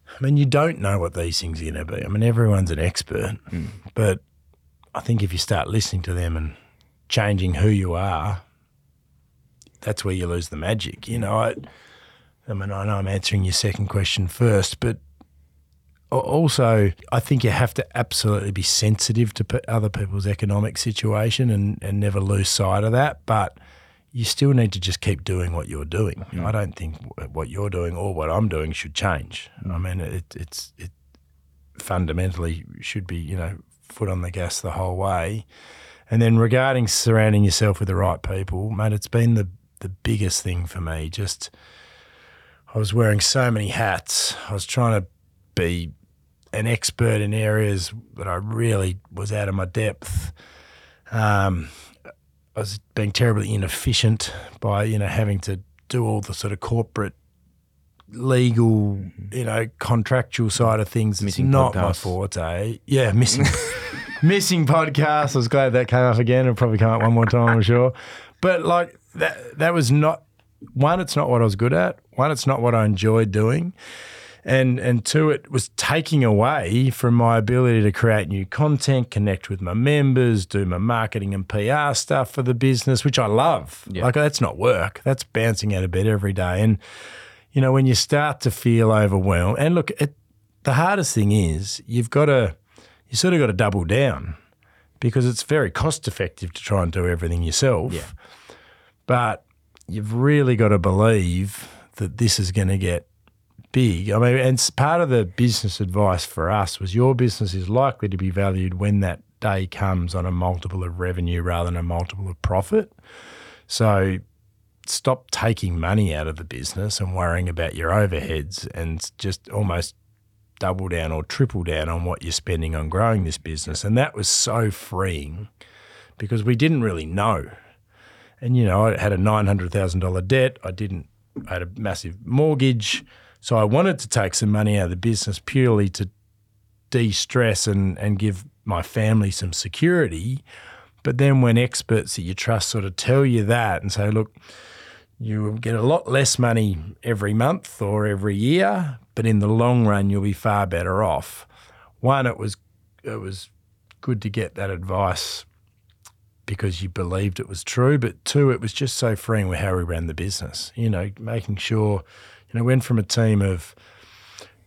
I mean, you don't know what these things are going to be. I mean, everyone's an expert, mm. but I think if you start listening to them and changing who you are, that's where you lose the magic. You know, I, I mean, I know I'm answering your second question first, but also I think you have to absolutely be sensitive to other people's economic situation and, and never lose sight of that. But you still need to just keep doing what you're doing. Mm-hmm. I don't think what you're doing or what I'm doing should change. Mm. I mean, it, it's it fundamentally should be you know foot on the gas the whole way. And then regarding surrounding yourself with the right people, mate, it's been the the biggest thing for me. Just I was wearing so many hats. I was trying to be an expert in areas that I really was out of my depth. Um, I was being terribly inefficient by you know having to do all the sort of corporate, legal, you know, contractual side of things. Missing it's not my forte. Yeah, missing (laughs) missing podcasts. I was glad that came up again. It'll probably come up one more time, I'm sure. But like that, that was not one. It's not what I was good at. One, it's not what I enjoyed doing and and two, it was taking away from my ability to create new content, connect with my members, do my marketing and PR stuff for the business, which I love. Yeah. Like that's not work. That's bouncing out of bed every day. And you know, when you start to feel overwhelmed, and look, it, the hardest thing is you've got to you sort of got to double down because it's very cost effective to try and do everything yourself. Yeah. But you've really got to believe that this is going to get big. I mean, and part of the business advice for us was your business is likely to be valued when that day comes on a multiple of revenue rather than a multiple of profit. So stop taking money out of the business and worrying about your overheads and just almost double down or triple down on what you're spending on growing this business. And that was so freeing because we didn't really know. And, you know, I had a $900,000 debt. I didn't, I had a massive mortgage. So I wanted to take some money out of the business purely to de stress and, and give my family some security. But then when experts that you trust sort of tell you that and say, look, you will get a lot less money every month or every year, but in the long run you'll be far better off. One, it was it was good to get that advice because you believed it was true, but two, it was just so freeing with how we ran the business. You know, making sure, you know, went from a team of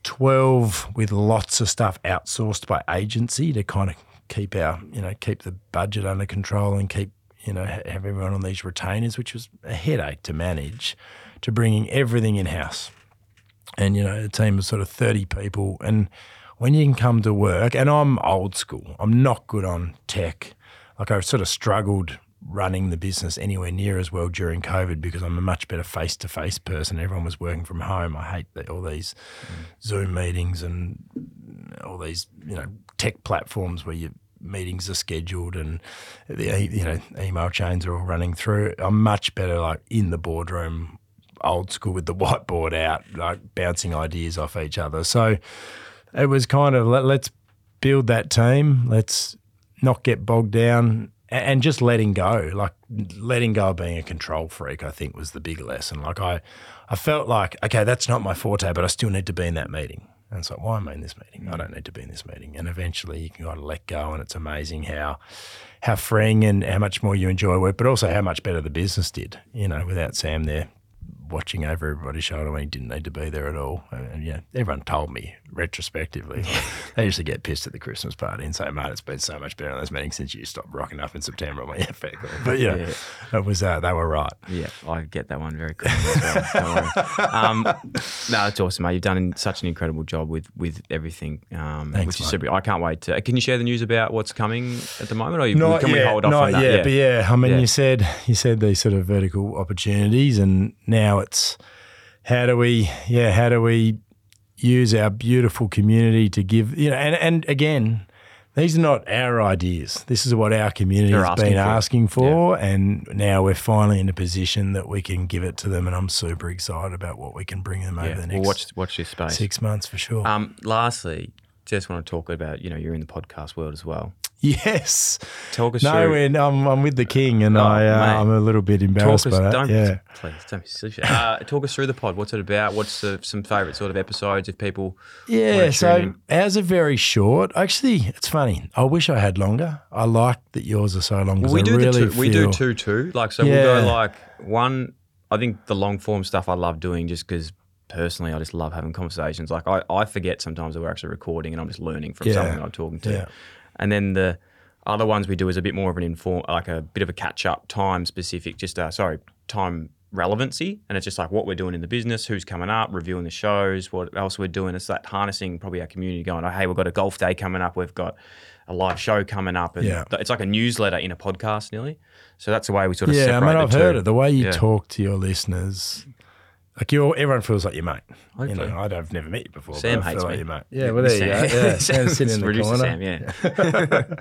12 with lots of stuff outsourced by agency to kind of keep our, you know, keep the budget under control and keep, you know, have everyone on these retainers, which was a headache to manage, to bringing everything in house. And, you know, a team of sort of 30 people. And when you can come to work, and I'm old school, I'm not good on tech. like I sort of struggled running the business anywhere near as well during COVID because I'm a much better face to face person. Everyone was working from home. I hate the, all these mm. Zoom meetings and all these you know tech platforms where your meetings are scheduled and the you know email chains are all running through. I'm much better like in the boardroom, old school with the (laughs) whiteboard out, like bouncing ideas off each other. So it was kind of let, let's build that team. Let's not get bogged down and just letting go, like letting go of being a control freak. I think was the big lesson. Like I, I felt like okay, that's not my forte, but I still need to be in that meeting. And it's like, why am I in this meeting? I don't need to be in this meeting. And eventually, you can kind of let go, and it's amazing how how freeing and how much more you enjoy work, but also how much better the business did. You know, without Sam there watching over everybody's shoulder when he didn't need to be there at all. And, yeah, everyone told me retrospectively. (laughs) they used to get pissed at the Christmas party and say, mate, it's been so much better in those meetings since you stopped rocking up in September. I'm like, yeah, fair. But yeah, Yeah. it was, uh, they were right. Yeah, I get that one very quickly as well. Um, no, it's awesome, mate. You've done such an incredible job with with everything, um, Thanks, which is super. I can't wait to. Can you share the news about what's coming at the moment, or you, Not can yet, we hold off not on that? yet, but yeah, I mean, Yeah. you said you said these sort of vertical opportunities, and now it's how do we, yeah, how do we use our beautiful community to give, you know, and and again, these are not our ideas. This is what our community They're has asking been for. asking for, and now we're finally in a position that we can give it to them, and I'm super excited about what we can bring them over the We'll next watch watch this space. six months for sure. Um, lastly, just want to talk about you know you're in the podcast world as well. Yes, Talk us no, through. we're, I'm I'm with the king, and Oh, I uh. I'm a little bit Talk embarrassed us, by that. don't, yeah. please, don't be silly. Uh, talk us through the pod. What's it about? What's the, some favourite sort of episodes if people? Yeah, so ours are very short. Actually, it's funny. I wish I had longer. I like that yours are so long. we do really the two, we do two two. Like so, yeah. we'll go like one. I think the long form stuff I love doing just because personally I just love having conversations. Like I, I forget sometimes that we're actually recording and I'm just learning from Yeah. someone I'm talking to. Yeah. And then the other ones we do is a bit more of an inform, like a bit of a catch up, time specific, just uh, sorry, time relevancy, and it's just like what we're doing in the business, who's coming up, reviewing the shows, what else we're doing. It's that harnessing probably our community, going, oh hey, we've got a golf day coming up, we've got a live show coming up, and Yeah. it's like a newsletter in a podcast nearly. So that's the way we sort of Yeah, I separate mean, the I've two. heard it. The way you Yeah. talk to your listeners, like you, everyone feels like your mate. You Hopefully. know, I'd- I've never met you before. Sam hates me. like mate. Yeah, well, there you go. Yeah, Sam's (laughs) sitting in the Producer corner. Sam, yeah.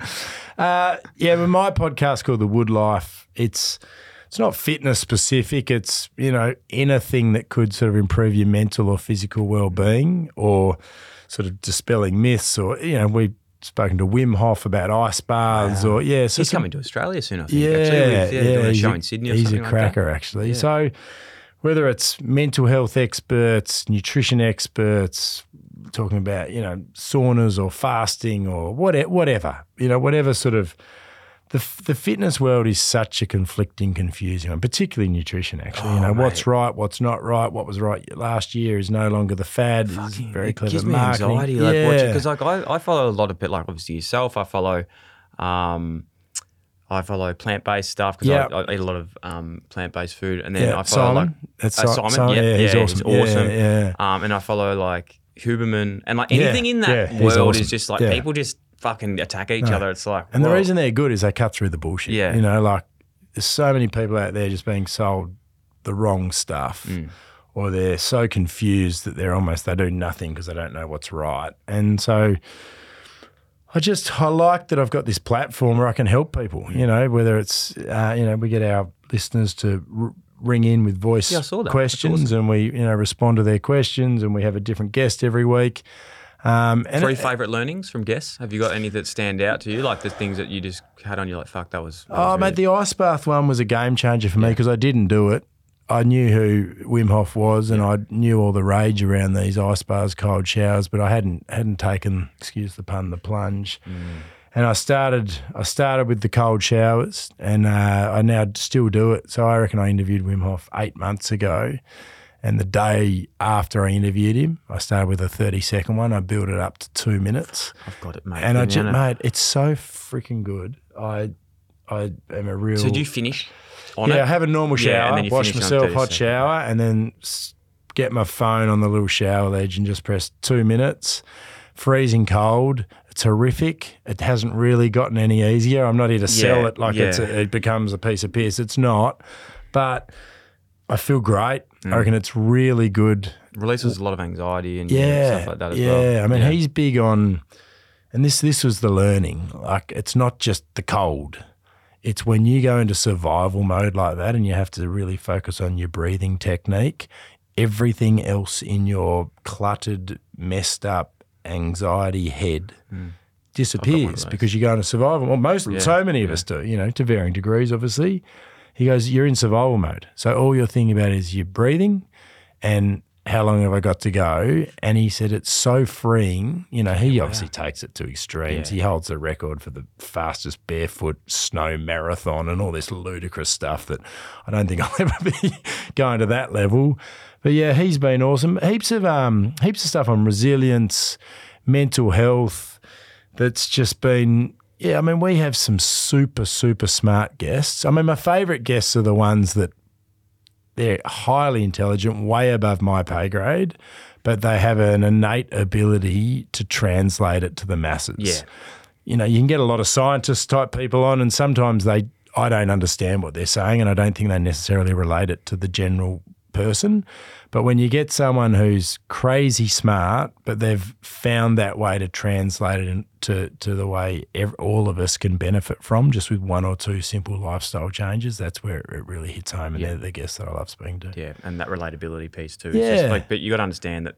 (laughs) (laughs) Uh, yeah, but my podcast called The Wood Life. It's it's not fitness specific. It's you know anything that could sort of improve your mental or physical well being, or sort of dispelling myths, or you know we've spoken to Wim Hof about ice baths, or yeah, so He's some- coming to Australia soon, I think. yeah, actually, with, yeah, doing a show in Sydney or he's a like cracker, that. actually. Yeah. So whether it's mental health experts, nutrition experts, talking about you know saunas or fasting or whatever, whatever you know, whatever sort of. The, the fitness world is such a conflicting, confusing one, particularly nutrition. Actually, you know what's right, what's not right. What was right last year is no longer the fad. It's very it clever gives me marketing. anxiety, like yeah. watching because like I, I follow a lot of people, like obviously yourself. I follow, um, I follow plant based stuff because Yeah. I, I eat a lot of um, plant based food, and then Yeah, I follow Simon. like That's uh, Si- Simon. Simon, yeah, yeah, he's yeah, awesome. He's awesome. Yeah, Um, and I follow like Huberman and like Yeah, anything in that world awesome. is just like Yeah. people just fucking attack each No. other. It's like And the reason they're good is they cut through the bullshit. Yeah. You know, like there's so many people out there just being sold the wrong stuff. Mm. Or they're so confused that they're almost they do nothing because they don't know what's right. And so I just I like that I've got this platform where I can help people. You know, whether it's uh, you know we get our listeners to r- ring in with voice Yeah, I saw that. That's questions, and we you know respond to their questions, and we have a different guest every week. Um, and Three it- favorite learnings from guests. Have you got any that stand out to you? Like the things that you just had on you, like fuck, that was. That Oh, was mate, really- the ice bath one was a game changer for me because I didn't do it. I knew who Wim Hof was, and I knew all the rage around these ice baths, cold showers, but I hadn't hadn't taken, excuse the pun, the plunge. And I started I started with the cold showers, and uh, I now still do it. So I reckon I interviewed Wim Hof eight months ago, and the day after I interviewed him, I started with a thirty second one. I built it up to two minutes. I've got it, mate. And I just, mate, it's so freaking good. I, I am a real. So do you finish yeah, it? I have a normal Yeah, shower, then wash myself, 30 hot shower, and then get my phone on the little shower ledge and just press two minutes. Freezing cold. terrific. It hasn't really gotten any easier. I'm not here to sell Yeah, it like it's a, it becomes a piece of piss. It's not. But I feel great. Mm. I reckon it's really good Releases a lot of anxiety and yeah, stuff like that as yeah. well. I mean, he's big on, and this this was the learning. Like, it's not just the cold. It's when you go into survival mode like that, and you have to really focus on your breathing technique. Everything else in your cluttered, messed up, anxiety head disappears because you go into survival. Well, most, Yeah, so many of us do. You know, to varying degrees, obviously. He goes, you're in survival mode, so all you're thinking about is your breathing and how long have I got to go? And he said it's so freeing. You know, he obviously takes it to extremes. Yeah. He holds the record for the fastest barefoot snow marathon and all this ludicrous stuff that I don't think (laughs) I'll ever be going to that level. But yeah, he's been awesome. Heaps of um, heaps of stuff on resilience, mental health. That's just been yeah. I mean, we have some super super smart guests. I mean, my favourite guests are the ones that they're highly intelligent, way above my pay grade, but they have an innate ability to translate it to the masses. Yeah. You know, you can get a lot of scientist type people on, and sometimes they, I don't understand what they're saying, and I don't think they necessarily relate it to the general person. But when you get someone who's crazy smart, but they've found that way to translate it into to the way ev- all of us can benefit from, just with one or two simple lifestyle changes, that's where it really hits home. And Yeah. they're the guests that I love speaking to. Yeah, and that relatability piece too. Yeah. It's just like, but you got to understand that,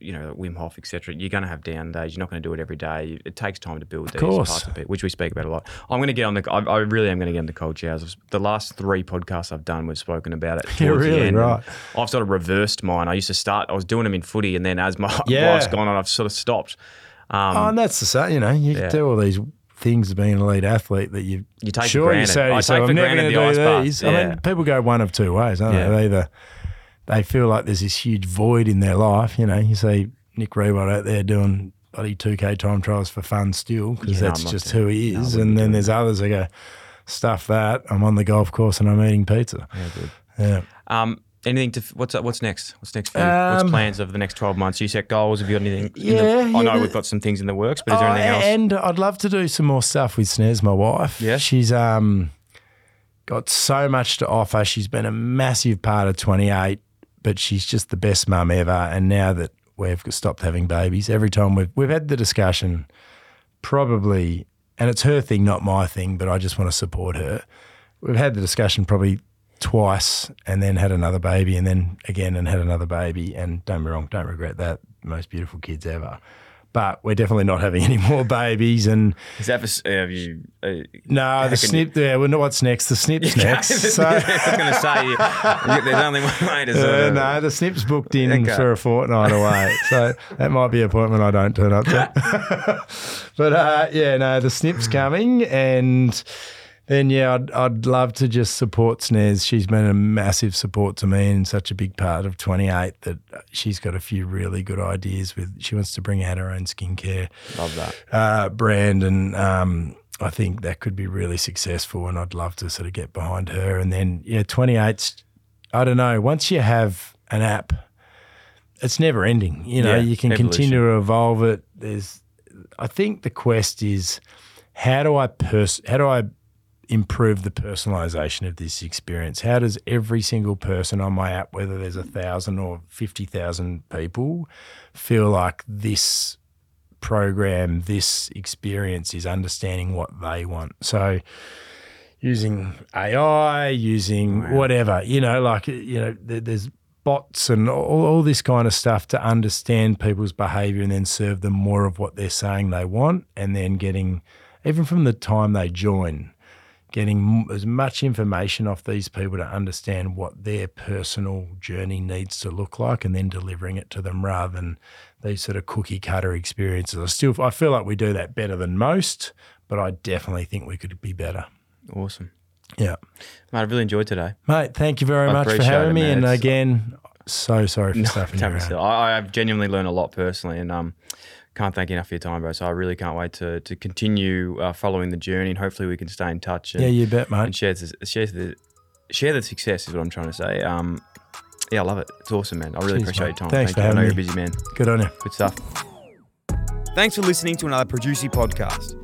you know, Wim Hof, etc. You're going to have down days. You're not going to do it every day. It takes time to build these course. parts of it, which we speak about a lot. I'm going to get on the. I, I really am going to get on the cold showers. The last three podcasts I've done, we've spoken about it. (laughs) Yeah, really, right. I've sort of reversed mine. I used to start. I was doing them in footy, and then as my (laughs) Yeah. life's gone on, I've sort of stopped. Um, Oh, and that's the same. You know, you Yeah. do all these things of being an elite athlete that you You take for sure you granted. say to I yourself, take for I'm never granted the ice these. I mean, people go one of two ways, don't Yeah. they? They either they feel like there's this huge void in their life. You know, you see Nick Riewoldt out there doing bloody 2K time trials for fun still because Yeah, that's just who he is. wouldn't and then there's others that go, stuff that. I'm on the golf course and I'm eating pizza. yeah, good. Yeah. Um, anything to what's what's next? What's next for you? what's Um, plans over the next twelve months? You set goals. Have you got anything? in the- Yeah, I yeah, know the- we've got some things in the works, but is there Oh, anything else? And I'd love to do some more stuff with Snez, my wife. Yeah. She's um got so much to offer. She's been a massive part of 28, but she's just the best mum ever. And now that we've stopped having babies, every time we've we've had the discussion, probably, and it's her thing, not my thing, but I just want to support her. We've had the discussion probably twice and then had another baby and then again and had another baby. And don't be wrong, don't regret that. Most beautiful kids ever. But we're definitely not having any more babies. And Is that for, have you? Uh, no, the snip, yeah, well, no, what's next? The snip's (laughs) next. (laughs) So, I was going to say you- there's only one way to (laughs) uh, no, the snip's booked in Okay. for a fortnight away. So that might be an appointment I don't turn up to. but uh, yeah, no, the snip's coming. And then, yeah, I'd, I'd love to just support Snez. She's been a massive support to me and such a big part of 28 that she's got a few really good ideas with. She wants to bring out her own skincare Love that. uh, brand, and um, I think that could be really successful. And I'd love to sort of get behind her. And then, yeah, 28's, I don't know, once you have an app, it's never ending. You know, Yeah, you can evolution. continue to evolve it. There's, I think the quest is how do I pers- how do I improve the personalization of this experience? How does every single person on my app, whether there's a thousand or fifty thousand people, feel like this program, this experience is understanding what they want? So using AI, using whatever, you know, like, you know, there's bots and all, all this kind of stuff to understand people's behavior and then serve them more of what they're saying they want. And then getting, even from the time they join, getting as much information off these people to understand what their personal journey needs to look like and then delivering it to them rather than these sort of cookie cutter experiences. I still I feel like we do that better than most, but I definitely think we could be better. Awesome, Yeah. mate. I've really enjoyed today. Mate, thank you very I much for having it, me. And again, so sorry for stuffing you Don't be around. I, I've genuinely learned a lot personally, and um, can't thank you enough for your time, bro. So I really can't wait to to continue uh, following the journey, and hopefully we can stay in touch. And, Yeah, you bet, mate. and share the, share the share the success is what I'm trying to say. Um, yeah, I love it. It's awesome, man. I really Cheers, appreciate mate. your time. Thanks Thank for you. I know having you're a busy man. Good on you. Good stuff. Thanks for listening to another Producey podcast.